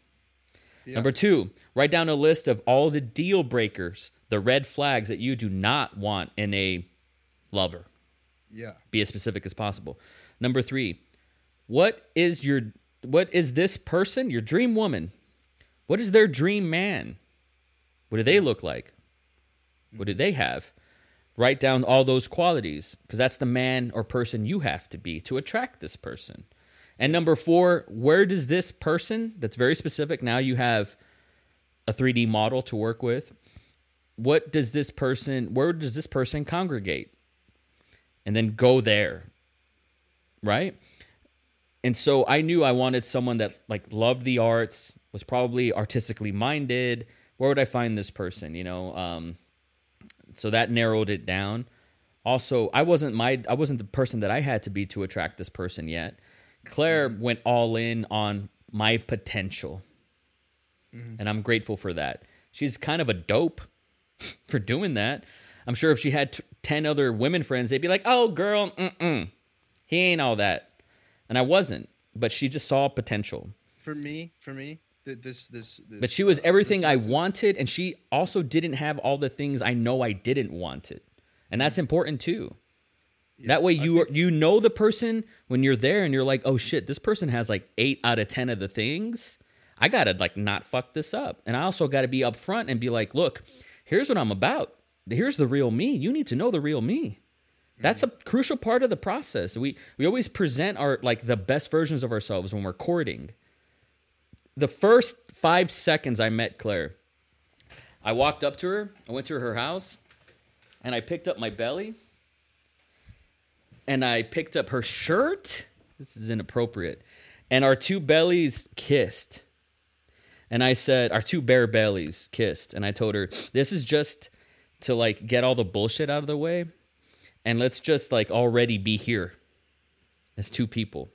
Yeah. Number two, write down a list of all the deal breakers the red flags that you do not want in a lover. Yeah. Be as specific as possible. Number three, what is your what is this person, your dream woman? What is their dream man? What do they mm. look like? What do they have? Write down all those qualities because that's the man or person you have to be to attract this person. And number four, where does this person, that's very specific, now you have a 3D model to work with. What does this person, where does this person congregate? And then go there. Right? And so I knew I wanted someone that like loved the arts, was probably artistically minded. Where would I find this person? You know, um, so that narrowed it down. Also, I wasn't my I wasn't the person that I had to be to attract this person yet. Claire mm-hmm. went all in on my potential. Mm-hmm. And I'm grateful for that. She's kind of a dope for doing that. I'm sure if she had t- 10 other women friends, they'd be like, "Oh, girl, mm-mm. He ain't all that." And I wasn't, but she just saw potential. For me, for me, th- this this this. But she was everything this I wanted, and she also didn't have all the things I know I didn't want it, and that's mm-hmm. important too. That way, you think- you know the person when you're there, and you're like, oh shit, this person has like eight out of ten of the things. I gotta like not fuck this up, and I also got to be upfront and be like, look, here's what I'm about. Here's the real me. You need to know the real me. That's a mm. crucial part of the process. We we always present our like the best versions of ourselves when we're courting the first five seconds I met Claire, I walked up to her, I went to her house, and I picked up my belly, and I picked up her shirt. This is inappropriate. And our two bellies kissed. And I said, our two bare bellies kissed. And I told her, this is just to like get all the bullshit out of the way. And let's just like already be here as two people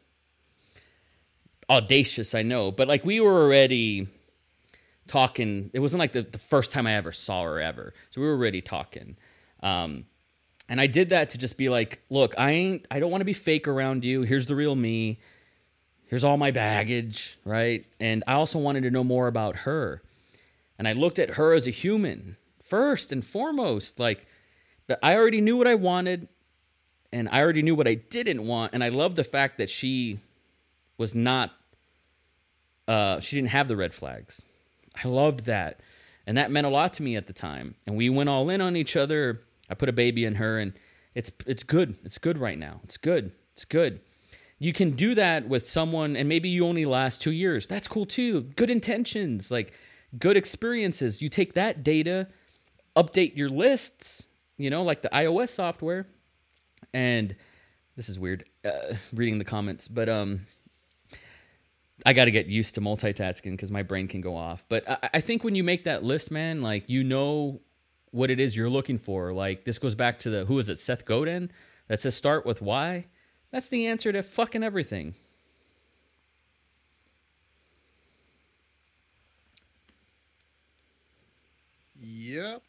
audacious, I know, but like we were already talking. It wasn't like the, the first time I ever saw her ever. So we were already talking. Um, and I did that to just be like, look, I ain't, I don't want to be fake around you. Here's the real me. Here's all my baggage, right? And I also wanted to know more about her. And I looked at her as a human first and foremost. Like, but I already knew what I wanted and I already knew what I didn't want. And I love the fact that she was not uh she didn't have the red flags. I loved that. And that meant a lot to me at the time. And we went all in on each other. I put a baby in her and it's it's good. It's good right now. It's good. It's good. You can do that with someone and maybe you only last 2 years. That's cool too. Good intentions, like good experiences. You take that data, update your lists, you know, like the iOS software. And this is weird uh, reading the comments, but um I got to get used to multitasking because my brain can go off. But I, I think when you make that list, man, like you know what it is you're looking for. Like this goes back to the who is it, Seth Godin, that says start with why. That's the answer to fucking everything. Yep.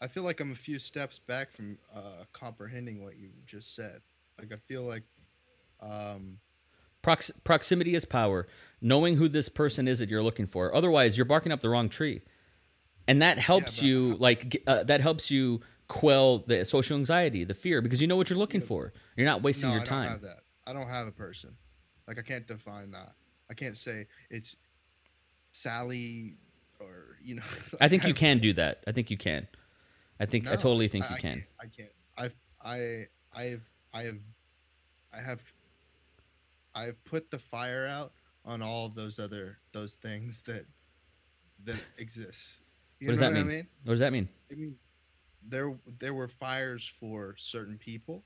I feel like I'm a few steps back from uh, comprehending what you just said. Like I feel like, um, Prox- proximity is power. Knowing who this person is that you're looking for. Otherwise, you're barking up the wrong tree, and that helps but- you. Like uh, that helps you quell the social anxiety, the fear, because you know what you're looking for. You're not wasting no, your I don't time. have that. I don't have a person. Like I can't define that. I can't say it's Sally or you know. I think you can do that. I think you can. I think I totally think you I can. Can't, I can't. I've I I have I have I have I've put the fire out on all of those other those things that that exist. You What does that what mean? I mean? What does that mean? It means there there were fires for certain people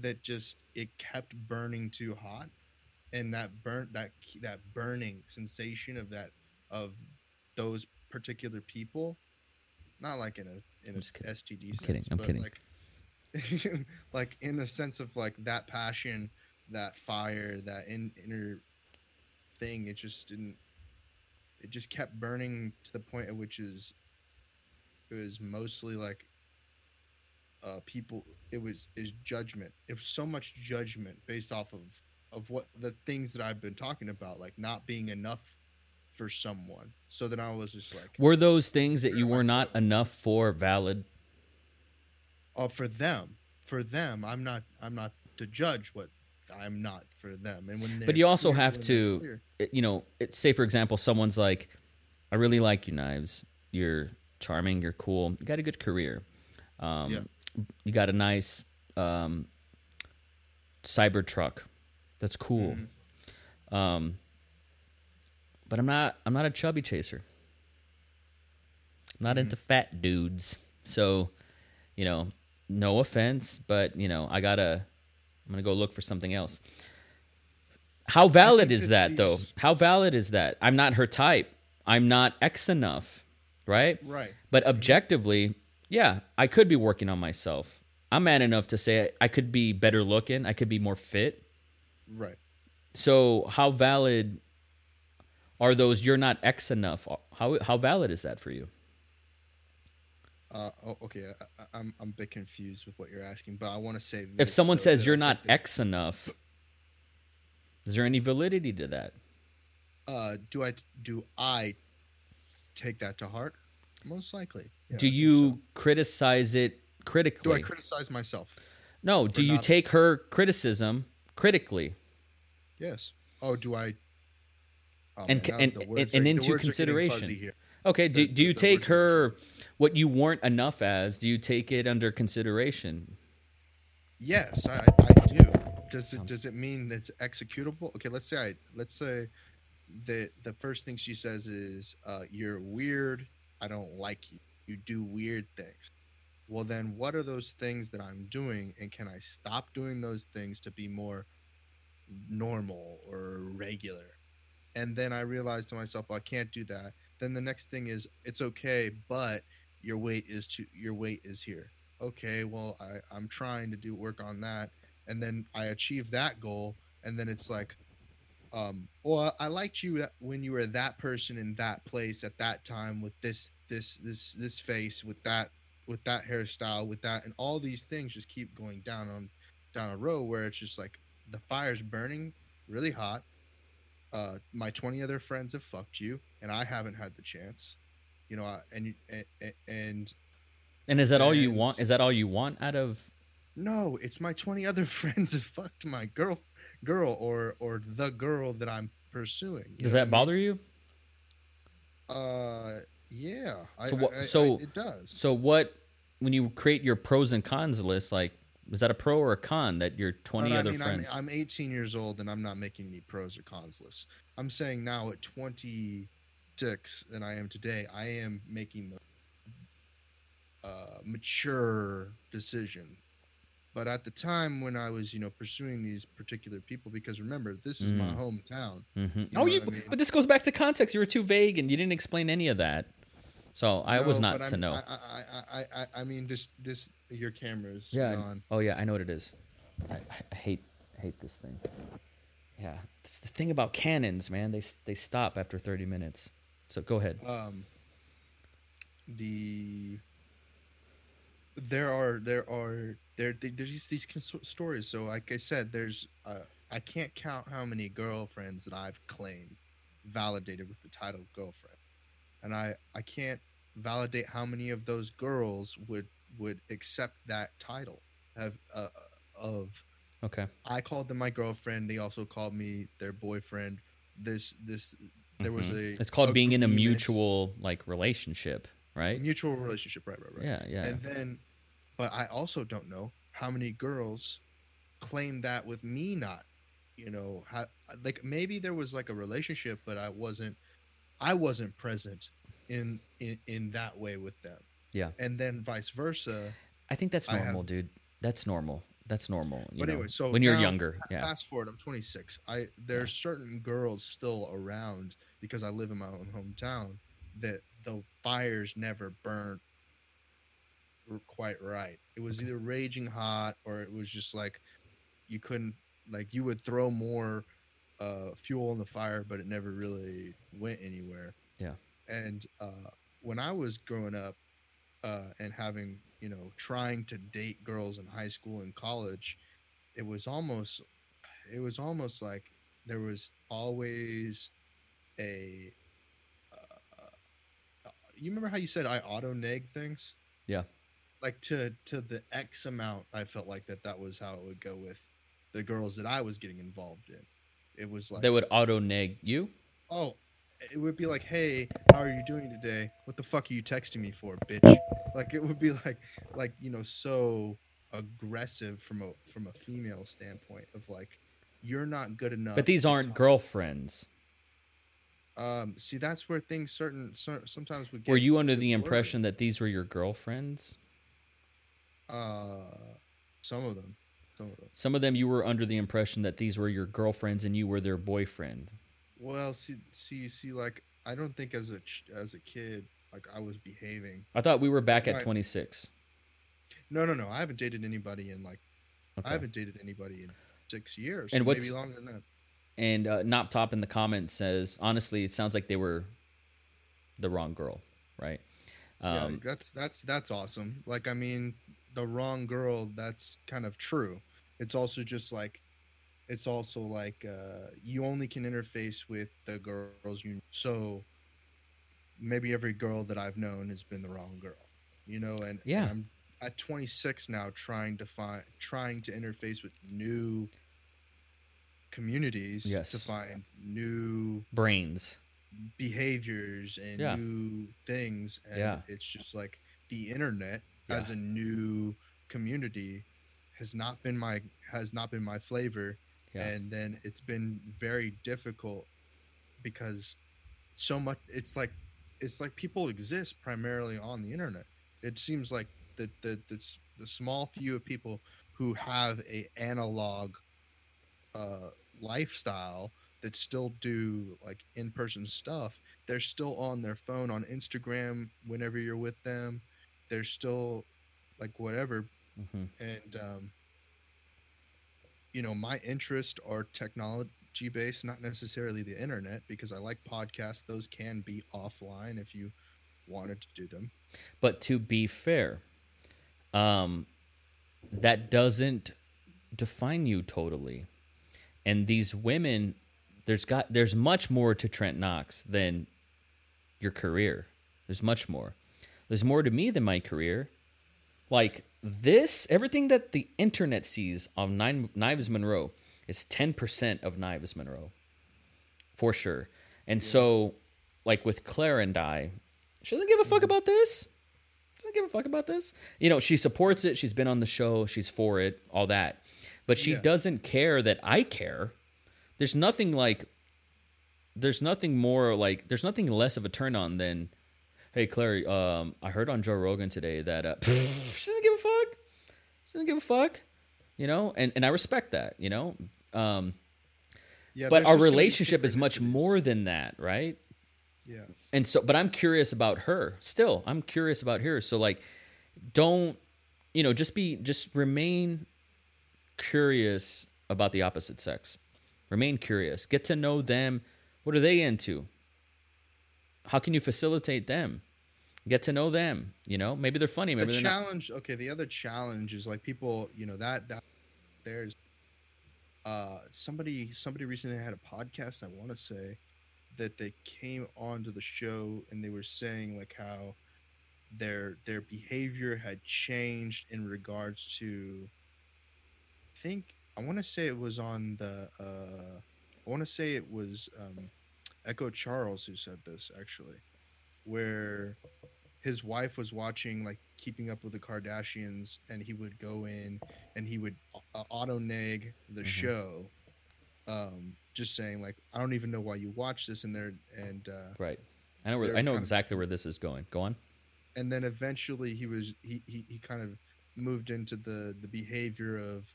that just it kept burning too hot, and that burnt that that burning sensation of that of those particular people, not like in a in a kidding. STD I'm sense, kidding. I'm but kidding. like like in the sense of like that passion, that fire, that in, inner thing. It just didn't. It just kept burning to the point at which is it was mostly like uh people it was is judgment it was so much judgment based off of of what the things that i've been talking about like not being enough for someone. So then I was just like, Were those things that you were not enough for valid? oh, for them, for them, I'm not, I'm not to judge what I'm not for them. And when, But you also clear- have to, you know, it, say for example, someone's like, "I really like you, Knives. You're charming. You're cool. You got a good career. Um, Yeah. You got a nice um, cyber truck. That's cool. Mm-hmm. Um, but I'm not. I'm not a chubby chaser. I'm not Mm-hmm. into fat dudes. So, you know, no offense, but you know, I gotta. I'm gonna go look for something else. How valid is that that though? How valid is that? I'm not her type. I'm not X enough, right? right. But objectively, yeah, I could be working on myself. I'm man enough to say I could be better looking. I could be more fit. Right. So how valid are those? You're not X enough. How how valid is that for you? Uh, oh, okay. I, I, I'm I'm a bit confused with what you're asking, but I want to say If someone though, says you're I not that- X enough, is there any validity to that? uh, do I do I take that to heart? Most likely. Yeah, do you so. criticize it critically? Do I criticize myself? no. Do you take her criticism critically? Yes. Oh, do I? Oh, And man, and- the and- and are- the into words are getting consideration. Okay. Do, The- do you the take are her what you weren't enough as? Do you take it under consideration? Yes, I, I do. Does it does it mean it's executable? Okay, let's say I let's say the the first thing she says is uh, you're weird. I don't like you. You do weird things. Well, then what are those things that I'm doing, and can I stop doing those things to be more normal or regular? And then I realized to myself, well, I can't do that. Then the next thing is it's okay, but your weight is to your weight is here okay well I, i'm trying to do work on that and then i achieve that goal and then it's like um well i liked you when you were that person in that place at that time with this this this this face with that with that hairstyle with that and all these things just keep going down on down a row where it's just like the fire's burning really hot uh my 20 other friends have fucked you and i haven't had the chance you know I, and and, and And is that all you want? Is that all you want out of? No, it's my 20 other friends have fucked my girl girl or or the girl that I'm pursuing. Does that what I mean? bother you? Uh yeah. So I- what- I- so- it does. So what? When you create your pros and cons list, like is that a pro or a con that your twenty But other I mean, friends? I'm, I'm 18 years old and I'm not making any pros or cons lists. I'm saying now at 26 than I am today, I am making the uh, mature decision. But at the time when I was, you know, pursuing these particular people, because remember, this is my Mm. hometown. Mhm. You Oh, you. I mean? But this goes back to context. You were too vague, and you didn't explain any of that. So I was not to know. I, I, I, I, I mean, this, this, your camera's yeah. Gone. Oh yeah, I know what it is. I, I- I hate I hate this thing. Yeah, it's the thing about Canons, man. They they stop after thirty minutes. So go ahead. um the there are there are there there's just these stories so like i said there's uh, i can't count how many girlfriends that i've claimed validated with the title girlfriend and i i can't validate how many of those girls would would accept that title have uh, of Okay. I called them my girlfriend. They also called me their boyfriend. This this there was Mhm. a It's called being in a mutual like relationship, right? mutual relationship. Right, right, right. Yeah, yeah. And then, but I also don't know how many girls claim that with me not, you know, how, like maybe there was like a relationship, but I wasn't, I wasn't present in in in that way with them. Yeah. And then vice versa. I think that's I have- normal, dude. That's normal. That's normal. You But know, anyway, so when you're now, younger, yeah. Fast forward, I'm 26. I there's certain girls still around because I live in my own hometown that the fires never burnt r- quite right. It was either raging hot or it was just like you couldn't like you would throw more uh, fuel in the fire, but it never really went anywhere. Yeah. And uh, when I was growing up uh, and having you know trying to date girls in high school and college, it was almost it was almost like there was always a you remember how you said I auto neg things? Yeah. Like to to the X amount, I felt like that that was how it would go with the girls that I was getting involved in. It was like They would auto neg you. oh, it would be like, hey, how are you doing today? What the fuck are you texting me for, bitch? Like it would be like like you know so aggressive from a from a female standpoint of like you're not good enough. But these aren't girlfriends. Um, see, that's where things certain cer- sometimes would get. Were you under the blurry. impression that these were your girlfriends? Uh, some of them, some of them. Some of them you were under the impression that these were your girlfriends and you were their boyfriend. Well, see, see, see, like I don't think as a ch- as a kid, like I was behaving. I thought we were back at 26. No, no, no. I haven't dated anybody in like Okay. I haven't dated anybody in six years. And what's- maybe longer than that. And uh, Nop Top in the comments says, honestly, it sounds like they were the wrong girl, right? yeah, Um, that's that's that's awesome. Like I mean, the wrong girl. That's kind of true. It's also just like, it's also like uh, you only can interface with the girls you. know. So maybe every girl that I've known has been the wrong girl, you know. And and Yeah. I'm at 26 now, trying to find, trying to interface with new communities Yes. to find new brains. behaviors and Yeah. new things and Yeah. it's just like the internet Yeah. as a new community has not been my has not been my flavor Yeah. and then it's been very difficult because so much it's like it's like people exist primarily on the internet it seems like the the the, the small few of people who have a analog uh lifestyle that still do like in-person stuff they're still on their phone on instagram whenever you're with them they're still like whatever hmm and um, you know my interests are technology based not necessarily the internet because i like podcasts those can be offline if you wanted to do them But to be fair, um, that doesn't define you totally. And these women, there's got there's much more to Trent Knox than your career. There's much more. There's more to me than my career. Like this, everything that the internet sees on Nine, Knives Monroe is ten percent of Knives Monroe, for sure. And so, like with Claire and I, she doesn't give a fuck mm-hmm. about this. She Doesn't give a fuck about this. You know, she supports it. She's been on the show. She's for it. All that, but she Yeah. doesn't care that I care. There's nothing like. There's nothing more like. There's nothing less of a turn on than, hey Claire, um, I heard on Joe Rogan today that uh, she doesn't give a fuck. She doesn't give a fuck. You know, and and I respect that. You know, um, yeah but our just gonna be relationship is much more than that, right? yeah. And so but i'm curious about her still. I'm curious about her. So like don't you know just be just remain curious about the opposite sex. Remain curious. Get to know them. What are they into? How can you facilitate them get to know them you know? Maybe they're funny maybe the they're not. challenge okay the other challenge is like people you know that that there's uh somebody somebody recently had a podcast i want to say that they came onto the show and they were saying like how their their behavior had changed in regards to i think i want to say it was on the uh i want to say it was um echo charles who said this actually where his wife was watching like keeping up with the kardashians and he would go in and he would uh, auto nag the Mhm. show um just saying like i don't even know why you watch this and there and uh right. I know where, i know kind of- exactly where this is going. Go on. And then eventually he was he, he he kind of moved into the the behavior of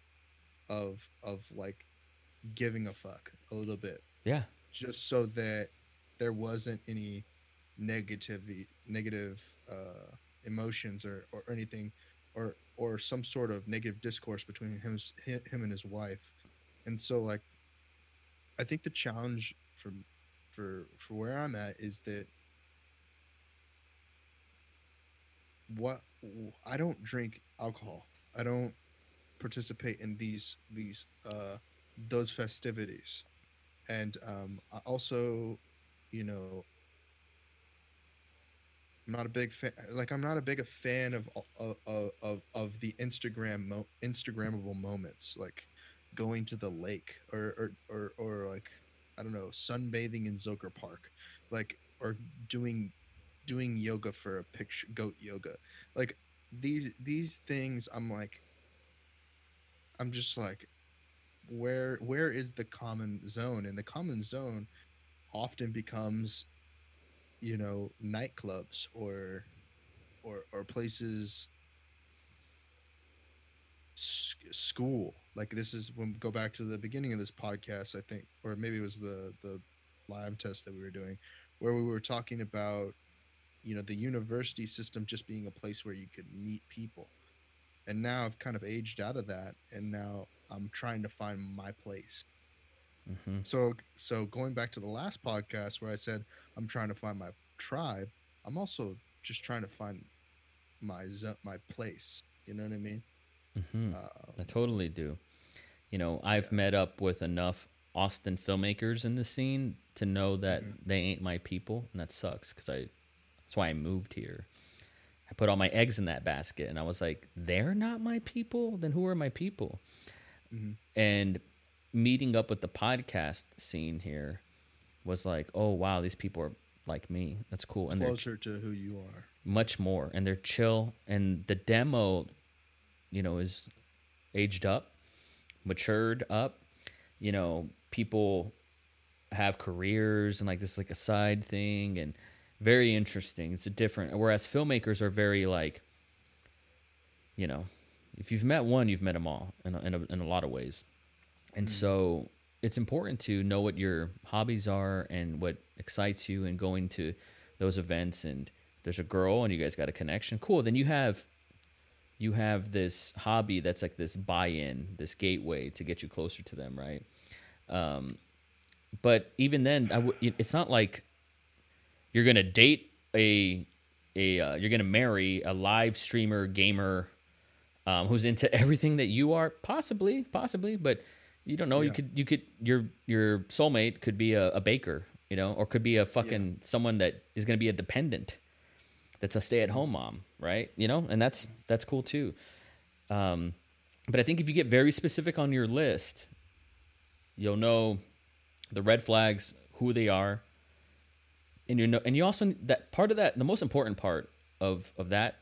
of of like giving a fuck a little bit. Yeah. Just so that there wasn't any negativity negative uh emotions or or anything or or some sort of negative discourse between him him and his wife. And so like i think the challenge for for for where i'm at is that what i don't drink alcohol. I don't participate in these these uh those festivities. And um I also you know I'm not a big fan. Like I'm not a big a fan of of of, of the Instagram mo- Instagrammable moments, like going to the lake or or or, or like I don't know, sunbathing in Zilker Park, like or doing doing yoga for a picture, goat yoga, like these these things. I'm like, I'm just like, where where is the common zone? And the common zone often becomes, you know, nightclubs or or or places school. Like this is when we go back to the beginning of this podcast i think or maybe it was the the live test that we were doing where we were talking about you know the university system just being a place where you could meet people. And now i've kind of aged out of that and now i'm trying to find my place hmm so so going back to the last podcast where i said i'm trying to find my tribe i'm also just trying to find my my place you know what i mean hmm uh, I totally do. You know, I've met up with enough Austin filmmakers in the scene to know that Mhm. they ain't my people, and that sucks because I. That's why I moved here. I put all my eggs in that basket, and I was like, "They're not my people. Then who are my people?" Mhm. And meeting up with the podcast scene here was like, "Oh wow, these people are like me. That's cool." And they're closer to who you are. Much more. And they're chill. And the demo you know is aged up matured up. You know people have careers and like this is like a side thing and very interesting. It's a different whereas filmmakers are very like you know if you've met one you've met them all in a, in a, in a lot of ways and so it's important to know what your hobbies are and what excites you and going to those events and there's a girl and you guys got a connection cool. Then you have you have this hobby that's like this buy-in this gateway to get you closer to them right? Um, but even then w- it's not like you're gonna date a a uh, you're gonna marry a live streamer gamer um, who's into everything that you are possibly possibly but you don't know you could you could your your soulmate could be a, a baker you know or could be a fucking someone that is gonna be a dependent that's a stay-at-home mom right? You know and that's that's cool too. Um, but i think if you get very specific on your list you'll know the red flags who they are and you know and you also that part of that the most important part of of that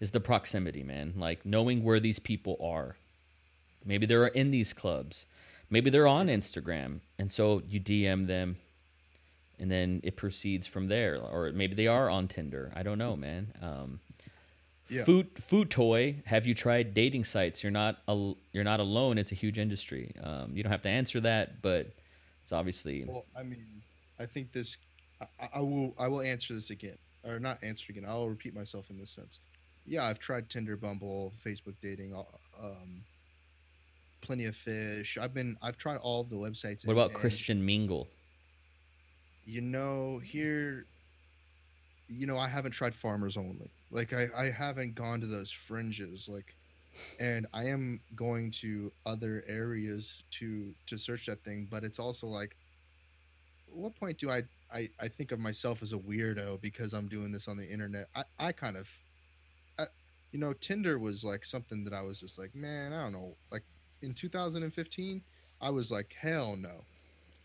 is the proximity man. Like knowing where these people are. Maybe they're in these clubs maybe they're on instagram and so you dm them and then it proceeds from there or maybe they are on tinder i don't know man um Yeah. food food toy have you tried dating sites you're not al- you're not alone it's a huge industry um, you don't have to answer that but it's obviously Well, I mean, I think this. I, I will. I will answer this again, or not answer again. I'll repeat myself in this sense. Yeah, I've tried Tinder, Bumble, Facebook dating, uh, um, Plenty of Fish. I've been. I've tried all of the websites. what and- about christian mingle You know, here. You know, I haven't tried Farmers Only. Like, I I haven't gone to those fringes. Like, and I am going to other areas to to search that thing. But it's also like, what point do I I, I think of myself as a weirdo because I'm doing this on the internet? I, I kind of, I, you know, Tinder was like something that I was just like, man, I don't know. Like in 2015, I was like, hell no.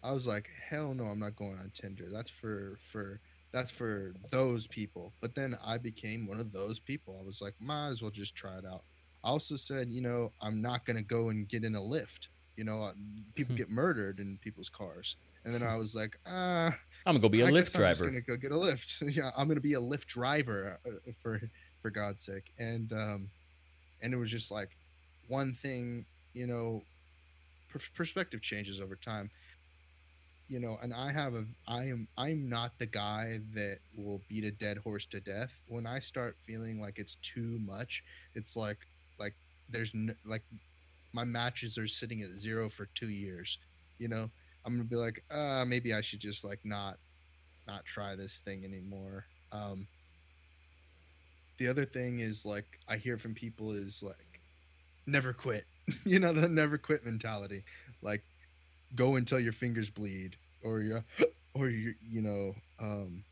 I was like, hell no, I'm not going on Tinder. That's for for that's for those people. But then I became one of those people. I was like, might as well just try it out. I also said, you know, I'm not gonna go and get in a lift. You know, uh, people Hmm. get murdered in people's cars. And then I was like, ah, i'm gonna go be a I lyft guess I'm driver gonna go get a lift. yeah, I'm gonna be a Lyft driver uh, for for God's sake. And um, and it was just like one thing, you know, per- perspective changes over time. You know, and I have a, I am, I'm not the guy that will beat a dead horse to death. When I start feeling like it's too much, it's like, like there's like my matches are sitting at zero for two years. You know, I'm gonna be like, uh, maybe I should just like not not try this thing anymore. Um, the other thing is like I hear from people is like never quit. you know the never quit mentality. Like go until your fingers bleed or you or you you know um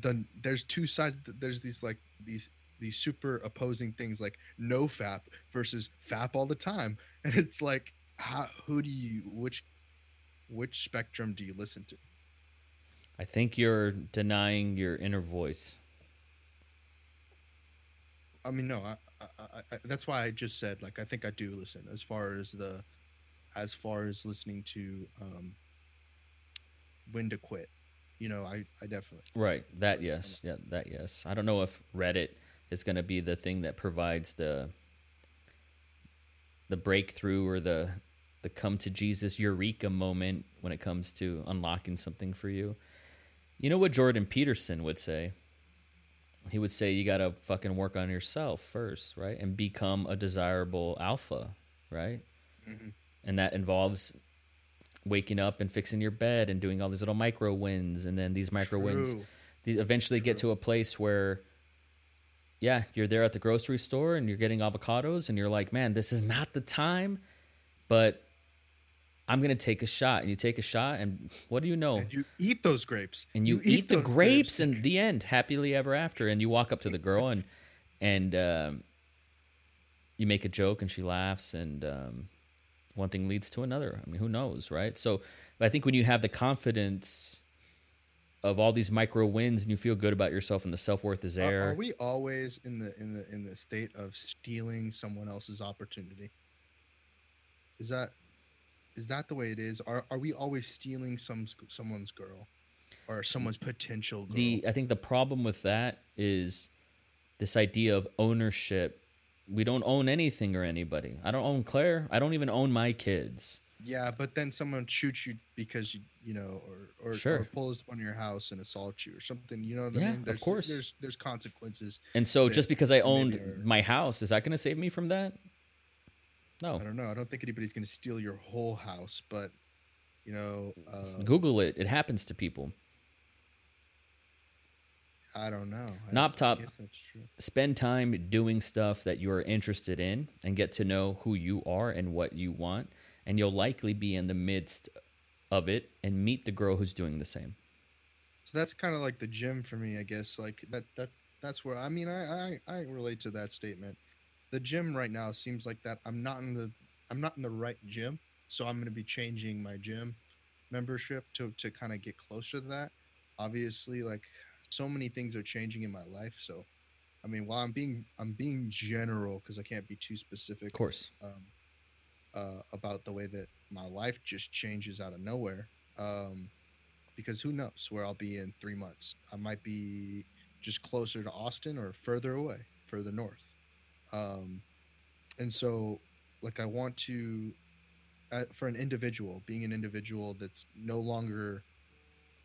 the there's two sides. There's these like these these super opposing things like no fap versus fap all the time, and it's like how who do you which which spectrum do you listen to? I think you're denying your inner voice. I mean, no, I, I, I, that's why I just said like I think I do listen as far as the, as far as listening to, um, when to quit. You know, I, I definitely Right. That yes. Yeah, that yes. I don't know if Reddit is going to be the thing that provides the the breakthrough or the the come to Jesus eureka moment when it comes to unlocking something for you. You know what Jordan Peterson would say? He would say you got to fucking work on yourself first, right? And become a desirable alpha, right? Mhm. And that involves waking up and fixing your bed and doing all these little micro wins and then these micro wins True. the, eventually get to a place where yeah you're there at the grocery store and you're getting avocados and you're like man this is not the time but i'm gonna take a shot. And you take a shot and what do you know? And you eat those grapes. and you, eat, the those grapes, and the end happily ever after. And you walk up to the girl and and um, you make a joke and she laughs and um, one thing leads to another. I mean who knows right? So i think when you have the confidence of all these micro wins and you feel good about yourself and the self-worth is Are- there. Are, we always in the in the in the state of stealing someone else's opportunity? Is that is that the way it is? Are are we always stealing some someone's girl or someone's potential girl? the i think the problem with that is this idea of ownership we don't own anything or anybody i don't own claire i don't even own my kids yeah, but then someone shoots you because you you know or or, Sure. or pulls up on your house and assaults you or something. You know what Yeah, I of mean? There's, course. There's there's consequences. and so just because i owned are- my house is that going to save me from that no I don't know. I don't think anybody's gonna steal your whole house, but you know, uh, google it it happens to people I don't know. I- Knob top. guess that's true. spend time doing stuff that you're interested in and get to know who you are and what you want and you'll likely be in the midst of it and meet the girl who's doing the same So that's kind of like the gym for me, I guess. Like that that that's where I mean I I, I relate to that statement. The gym right now seems like that I'm not in the I'm not in the right gym, so I'm going to be changing my gym membership to to kind of get closer to that. Obviously, like so many things are changing in my life, so I mean, while I'm being I'm being general because I can't be too specific of course um, uh, about the way that my life just changes out of nowhere. Um, because who knows where I'll be in three months? I might be just closer to Austin or further away, further north. Um, and so, like, I want to, uh, for an individual, being an individual that's no longer,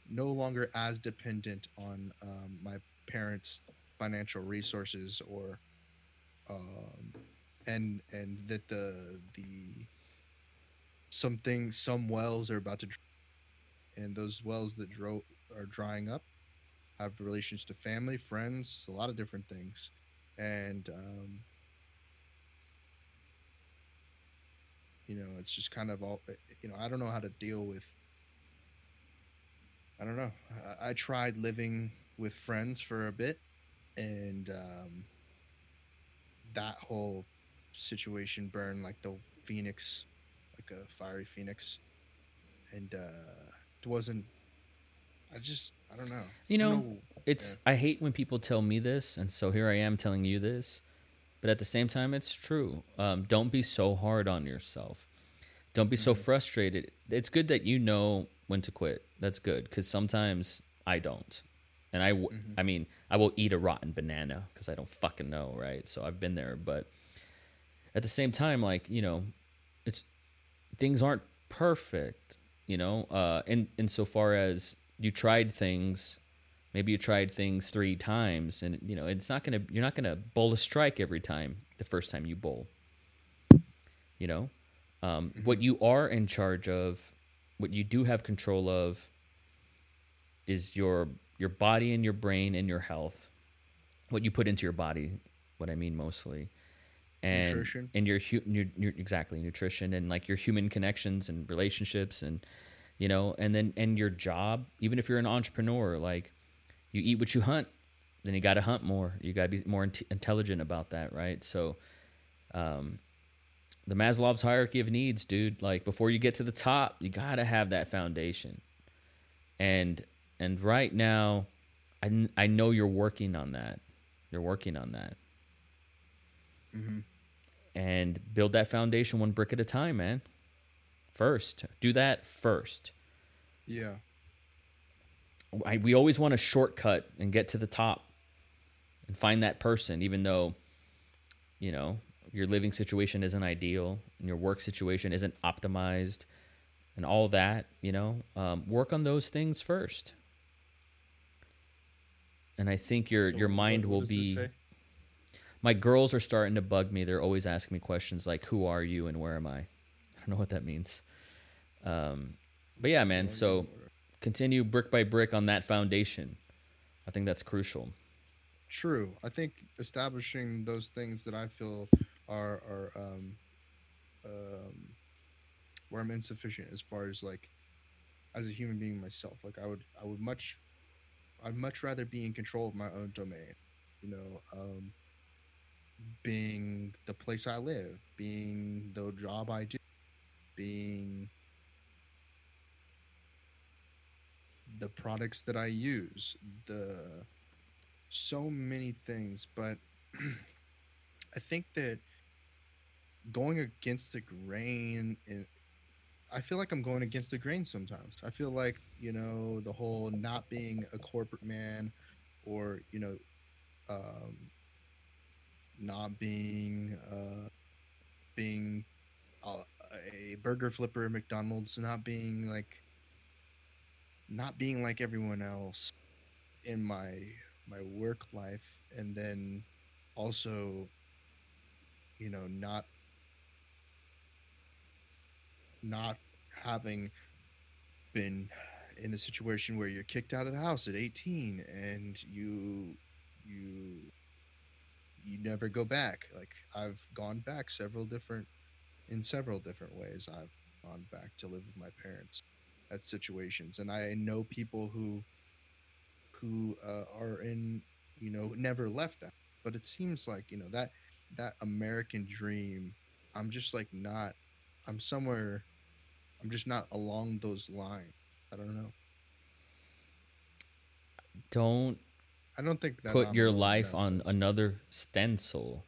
no longer as dependent on um, my parents' financial resources or um, and and that the the something some wells are about to and those wells that dro- are drying up have relations to family friends a lot of different things. And um you know it's just kind of all you know i don't know how to deal with i don't know. I, I tried living with friends for a bit and um that whole situation burned like the phoenix like a fiery phoenix. And uh it wasn't i just i don't know. You know, don't it's i hate when people tell me this and so here i am telling you this but at the same time it's true. Um, don't be so hard on yourself. Don't be so frustrated. It's good that you know when to quit. That's good because sometimes i don't. And i mean i will eat a rotten banana because i don't fucking know right? So i've been there. But at the same time like you know it's things aren't perfect you know? Uh in insofar as you tried things maybe you tried things three times and you know it's not gonna you're not gonna bowl a strike every time the first time you bowl. You know? Um, what you are in charge of what you do have control of is your your body and your brain and your health. What you put into your body what i mean mostly. And Nutrition. and your, hu- your, your exactly nutrition and like your human connections and relationships and you know and then and your job even if you're an entrepreneur like you eat what you hunt. Then you got to hunt more. You got to be more int- intelligent about that, right? So, um, the Maslow's hierarchy of needs, dude. Like before you get to the top, you got to have that foundation. And and right now, I I know you're working on that. You're working on that. Mm-hmm. And build that foundation one brick at a time, man. First, do that first. Yeah. I, we always want a shortcut and get to the top and find that person, even though, you know, your living situation isn't ideal and your work situation isn't optimized and all that, you know, um, work on those things first. And I think your your mind will be. My girls are starting to bug me. They're always asking me questions like, "Who are you and where am I?" I don't know what that means. Um, but yeah, man. So continue brick by brick on that foundation. I think that's crucial. True. I think establishing those things that I feel are are um, um, where I'm insufficient as far as like as a human being myself. Like I would I would much I'd much rather be in control of my own domain. You know, um, being the place I live, being the job I do, being the products that I use, the so many things, but I think that going against the grain in I feel like I'm going against the grain sometimes. I feel like, you know, the whole not being a corporate man or, you know, um not being uh being a, a burger flipper at McDonald's, not being like not being like everyone else in my my work life and then also you know not not having been in the situation where you're kicked out of the house at 18 and you you you never go back. Like i've gone back several different in several different ways. I've gone back to live with my parents at situations and i know people who who uh, are in you know never left that but it seems like you know that that american dream i'm just like not i'm somewhere i'm just not along those lines i don't know Don't i don't think that put I'm your life on sense. another stencil.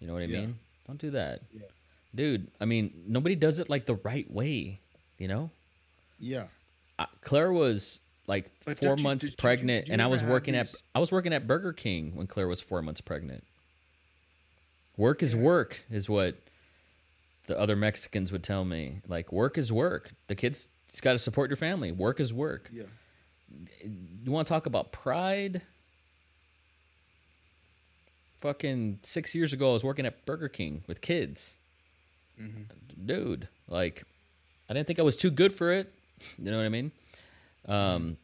You know what I Yeah. mean? Don't do that. Yeah. Dude, I mean, nobody does it like the right way, you know? Yeah Uh, Claire was like But 4 you- months did pregnant do you and I was working these- at I was working at Burger King when Claire was 4 months pregnant. Work is Yeah. work is what the other Mexicans would tell me. Like work is work. The kids got to support your family. Work is work. yeah You want to talk about pride? Fucking six years ago, I was working at Burger King with kids. hmm Dude, like, I didn't think I was too good for it. You know what I mean? Um,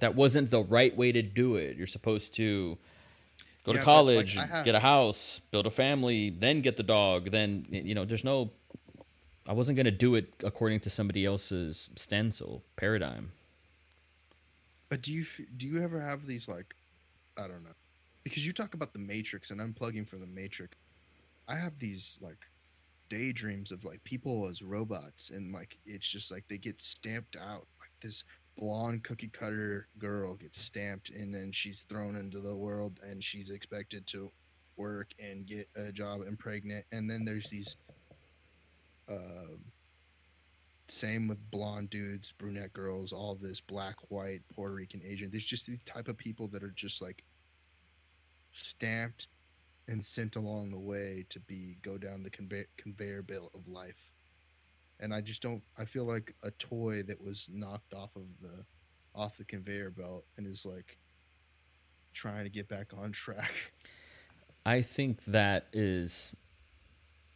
that wasn't the right way to do it. You're supposed to go to Yeah, like, college, I have- get a house, build a family, then get the dog. Then, you know, there's no. I wasn't going to do it according to somebody else's stencil paradigm. But do you do you ever have these like, I don't know, because you talk about the Matrix and unplugging from the Matrix. I have these like daydreams of like people as robots and like it's just like they get stamped out. Like this blonde cookie cutter girl gets stamped and then she's thrown into the world and she's expected to work and get a job and pregnant. And then there's these. Um, same with blonde dudes, brunette girls, all this black, white, Puerto Rican, Asian. There's just these type of people that are just like stamped and sent along the way to be go down the conveyor conveyor belt of life. And I just don't. I feel like a toy that was knocked off of the off the conveyor belt and is like trying to get back on track. I think that is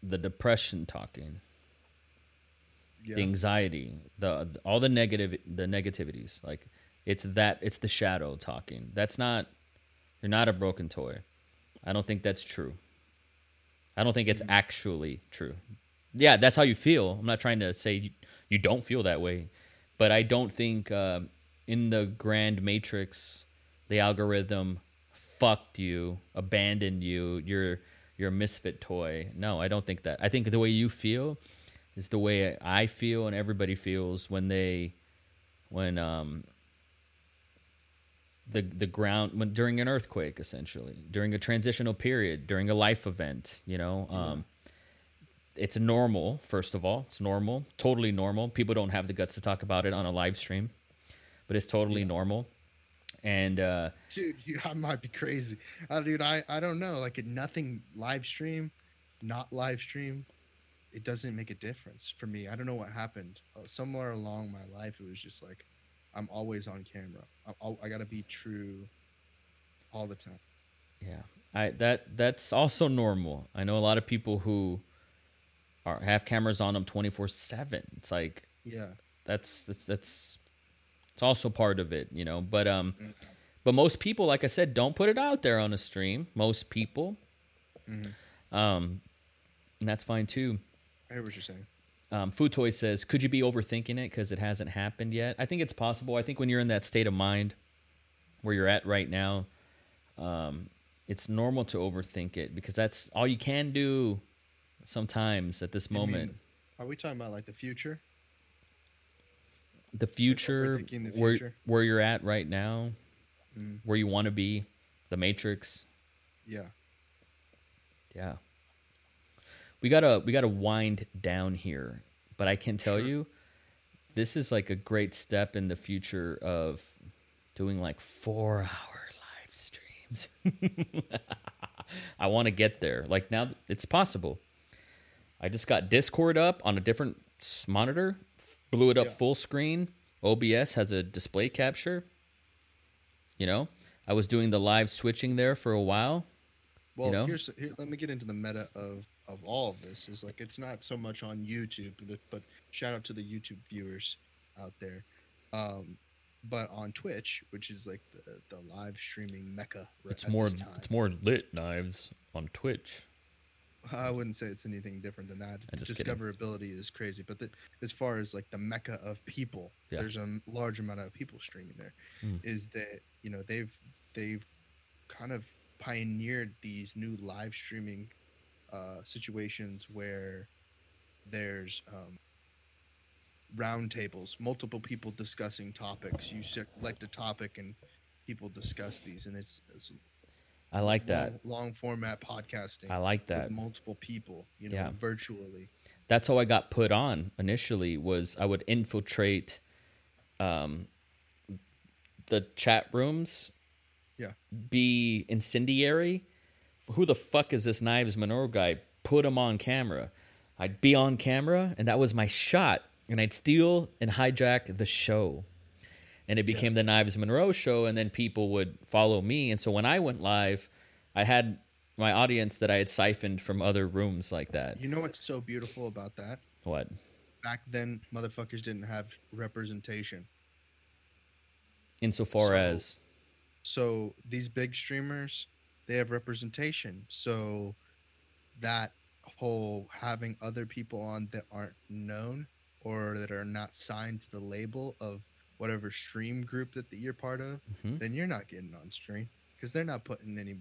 the depression talking. Yeah. the anxiety, the all the negative, the negativities. Like it's that it's the shadow talking. That's not. You're not a broken toy. I don't think that's true. I don't think it's actually true. Yeah, that's how you feel. I'm not trying to say you, you don't feel that way, but I don't think uh, in the grand matrix the algorithm fucked you, abandoned you, you're you're a misfit toy. No, I don't think that. I think the way you feel is the way I feel and everybody feels when they when um the the ground when during an earthquake essentially during a transitional period during a life event you know um it's normal first of all. It's normal totally normal. People don't have the guts to talk about it on a live stream but it's totally normal. And uh dude you, i might be crazy. Uh, dude i i don't know. Like nothing live stream not live stream it doesn't make a difference for me. I don't know what happened. Uh, somewhere along my life it was just like i'm always on camera i, gotta be true all the time Yeah, I that that's also normal. I know a lot of people who are have cameras on them twenty four seven. It's like yeah that's that's that's it's also part of it, you know. But um, but most people, like I said, don't put it out there on a stream. Most people, um, and that's fine too. i hear what you're saying Um, Food Toy says, "Could you be overthinking it because it hasn't happened yet?" I think it's possible. I think when you're in that state of mind where you're at right now, um, it's normal to overthink it because that's all you can do sometimes at this You mean- moment. are we talking about like the future the future, overthinking the where where you're at right now, Mm. where you want to be, the Matrix. yeah Yeah. We gotta we gotta wind down here, but I can tell Sure. you, this is like a great step in the future of doing like four hour live streams. I want to get there. Like now, it's possible. I just got Discord up on a different monitor, blew it up Yeah. full screen. OBS has a display capture. You know, I was doing the live switching there for a while. Well, know? here's here. Let me get into the meta of of all of this. Is like it's not so much on YouTube, but, but shout out to the YouTube viewers out there. Um, but on Twitch, which is like the the live streaming mecca. It's at more this time. it's more lit knives on Twitch. I wouldn't say it's anything different than that. Just kidding. Discoverability is crazy, but the, as far as like the mecca of people, Yeah. there's a large amount of people streaming there. Is Mm. that you know they've they've kind of pioneered these new live streaming uh, situations where there's um, round tables, multiple people discussing topics. You select a topic and people discuss these, and it's, it's I like that. long, long format podcasting I like with that. multiple people, you know, Yeah. virtually. That's how I got put on initially. Was I would infiltrate, um, the chat rooms, Yeah. be incendiary. Who the fuck is this Knives Monroe guy? Put him on camera. I'd be on camera, and that was my shot. And I'd steal and hijack the show. And it became the Knives Monroe show, and then people would follow me. And so when I went live, I had my audience that I had siphoned from other rooms like that. You know what's so beautiful about that? What? Back then, motherfuckers didn't have representation. Insofar So- as So these big streamers, they have representation. So that whole having other people on that aren't known or that are not signed to the label of whatever stream group that, that you're part of, Mhm. then you're not getting on stream because they're not putting any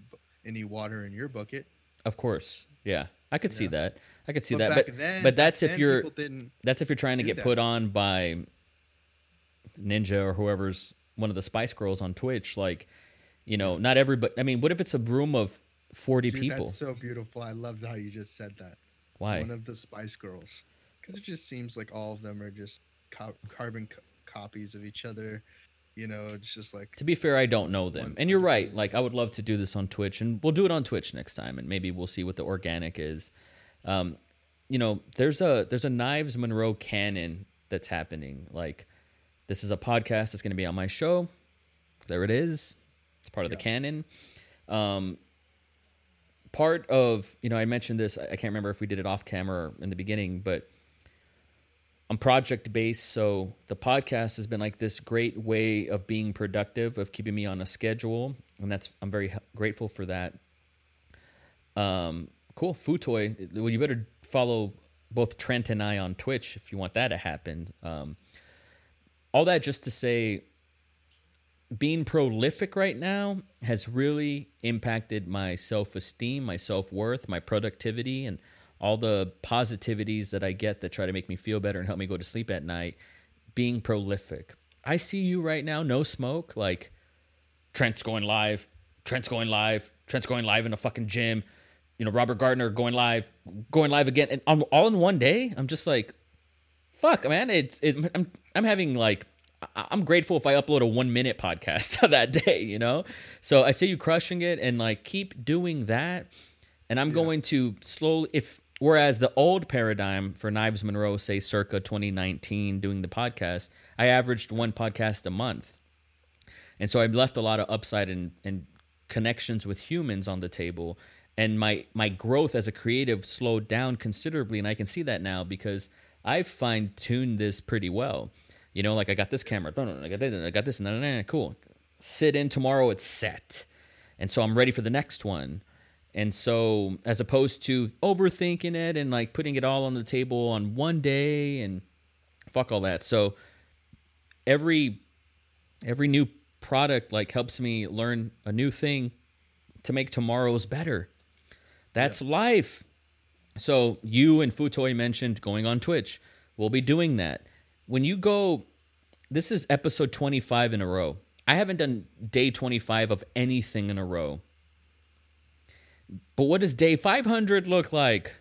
any water in your bucket. Of course, yeah, I could see that. I could see but that. back But then, but that's if you're didn't. that's if you're trying to get that. put on by Ninja or whoever's one of the Spice Girls on Twitch. Like, you know, not everybody. I mean, what if it's a room of forty Dude, people? that's so beautiful. I loved how you just said that. Why? One of the Spice Girls, because it just seems like all of them are just co- carbon co- copies of each other. You know, it's just like To be fair, I don't know them, and you're right. Like, I would love to do this on Twitch, and we'll do it on Twitch next time, and maybe we'll see what the organic is. Um, you know, there's a there's a Knives Monroe canon that's happening. Like, this is a podcast that's going to be on my show. There it is. It's part of the canon. Um, part of you know, I mentioned this. I can't remember if we did it off camera in the beginning, but I'm project based, so the podcast has been like this great way of being productive, of keeping me on a schedule, and that's I'm very grateful for that. Um, cool, Food Toy. Well, you better follow both Trent and I on Twitch if you want that to happen. Um, all that just to say, being prolific right now has really impacted my self esteem, my self worth, my productivity, and all the positivities that I get that try to make me feel better and help me go to sleep at night. Being prolific. I see you right now, no smoke, like Trent's going live, Trent's going live, Trent's going live in a fucking gym. You know, Robert Gardner going live, going live again, and on, all in one day. I'm just like, fuck, man. It's it, I'm I'm having like I'm grateful if I upload a one minute podcast that day, you know? So I see you crushing it and like keep doing that. And I'm going to slowly, if, whereas the old paradigm for Knives Monroe, say circa 2019, doing the podcast, I averaged one podcast a month. And so I've left a lot of upside and, and connections with humans on the table. And my, my growth as a creative slowed down considerably. And I can see that now because I've fine tuned this pretty well. You know, like I got this camera, I got this, I got this, nah, nah, nah, cool. Sit in tomorrow, it's set. And so I'm ready for the next one. And so, as opposed to overthinking it and like putting it all on the table on one day and fuck all that. So, every every new product like helps me learn a new thing to make tomorrow's better. That's life. So you and Food Toy mentioned going on Twitch. We'll be doing that. When you go, this is episode 25 in a row. I haven't done day 25 of anything in a row. But what does day 500 look like?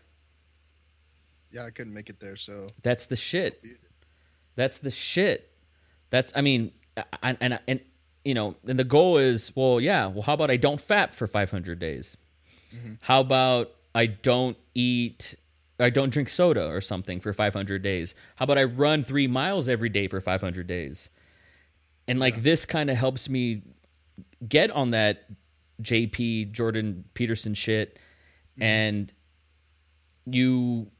Yeah, I couldn't make it there, so That's the shit. That's the shit. That's I mean, and and and you know, and the goal is well, yeah. Well, how about I don't fap for 500 days? Mm-hmm. How about I don't eat, I don't drink soda or something for 500 days? How about I run three miles every day for 500 days? And like this kind of helps me get on that JP Jordan Peterson shit, and you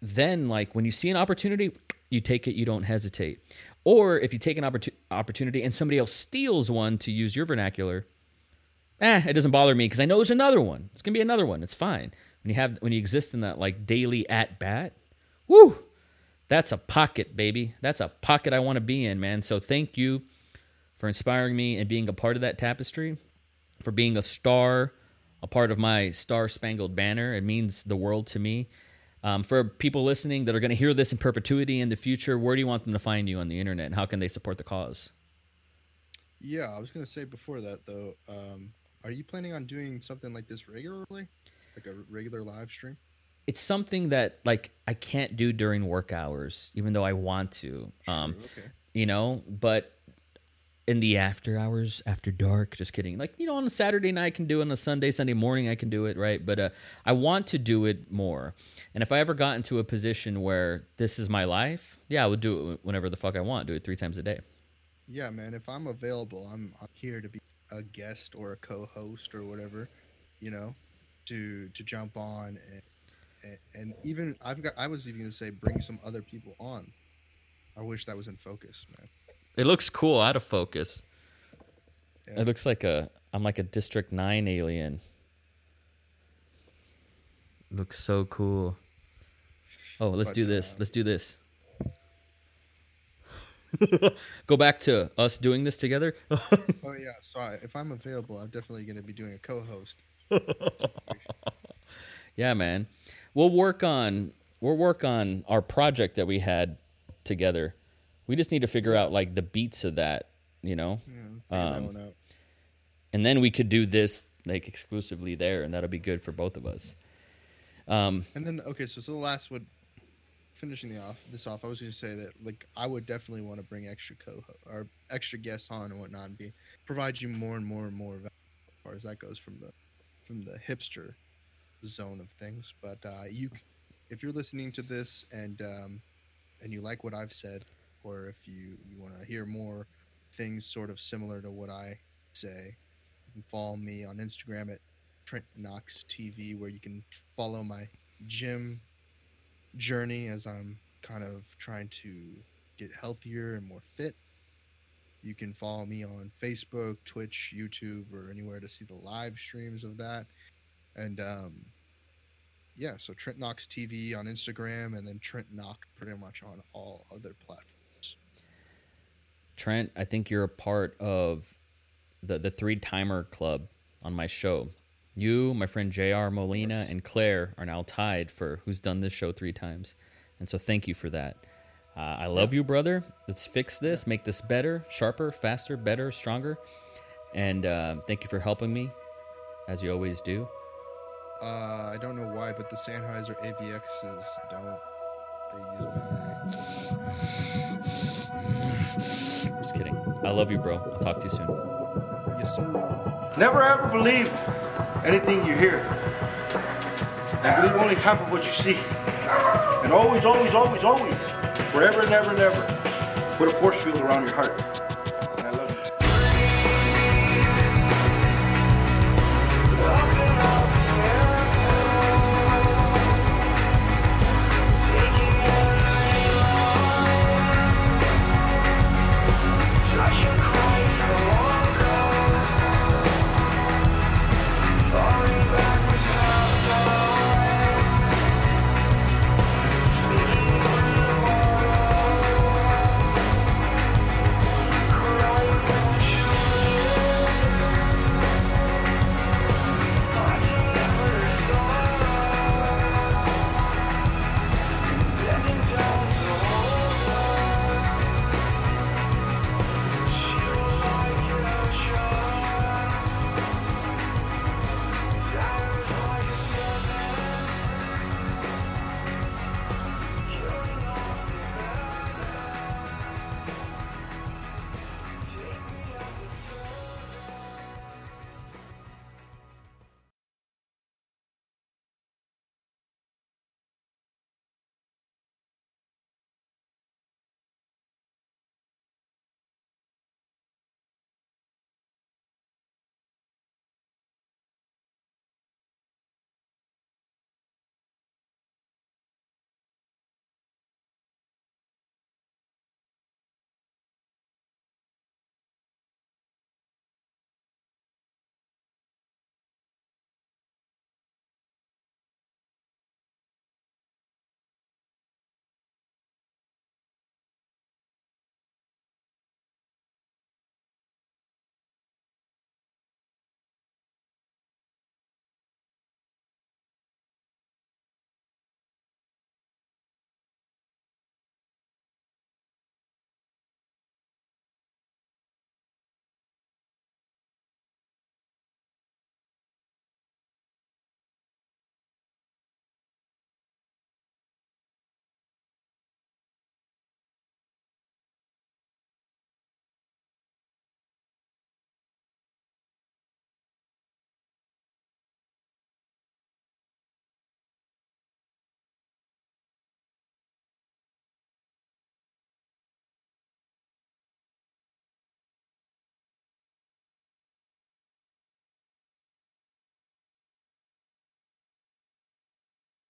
then like when you see an opportunity you take it you don't hesitate. Or if you take an opportu- opportunity and somebody else steals one to use your vernacular eh it doesn't bother me because i know there's another one. It's gonna be another one. It's fine when you have when you exist in that like daily at bat woo that's a pocket baby that's a pocket i want to be in man so thank you for inspiring me and being a part of that tapestry for being a star, a part of my star spangled banner. It means the world to me. Um, for people listening that are going to hear this in perpetuity in the future, where do you want them to find you on the internet and how can they support the cause? yeah. I was gonna say before that though, um, are you planning on doing something like this regularly, like a regular live stream? It's something that like I can't do during work hours, even though I want to. Um, okay. you know, but in the after hours, after dark, just kidding. Like, you know, on a Saturday night I can do it, on a Sunday, Sunday morning I can do it, right? But uh, I want to do it more. And if I ever got into a position where this is my life, yeah, I would do it whenever the fuck I want, do it three times a day. Yeah, man. If I'm available, I'm, I'm here to be a guest or a co-host or whatever, you know, to to jump on and and, and even I've got I was even gonna say bring some other people on. I wish that was in focus, man. It looks cool out of focus. Yeah. It looks like a I'm like a District 9 alien. Looks so cool. Oh, let's But, do this. uh, Let's do this. Go back to us doing this together. Oh yeah. So I, if I'm available, I'm definitely gonna be doing a co-host. Yeah, man. We'll work on we'll work on our project that we had together. We just need to figure out like the beats of that, you know? Yeah, Um. And then we could do this like exclusively there and that'll be good for both of us. Um And then okay, so so the last would finishing the off this off, I was gonna say that like I would definitely want to bring extra co or extra guests on and whatnot and be provide you more and more and more value as far as that goes from the from the hipster zone of things. But uh, you, if you're listening to this and um, and you like what I've said, or if you you want to hear more things sort of similar to what I say, you can follow me on Instagram at Trent Knox TV, where you can follow my gym journey as I'm kind of trying to get healthier and more fit. You can follow me on Facebook, Twitch, YouTube, or anywhere to see the live streams of that. And um, yeah, so Trent Knox TV on Instagram, and then Trent Knock pretty much on all other platforms. Trent, I think you're a part of the the three timer club on my show. You, my friend Jr. Molina, and Claire are now tied for who's done this show three times, and so thank you for that. Uh, I love you, brother. Let's fix this, make this better, sharper, faster, better, stronger, and uh, thank you for helping me, as you always do. Uh, I don't know why, but the Sennheiser AVXs don't. They use battery. Just kidding. I love you, bro. I'll talk to you soon. Yes, sir. Never ever believe anything you hear. And believe only half of what you see. And always, always, always, always, forever and ever and ever, put a force field around your heart.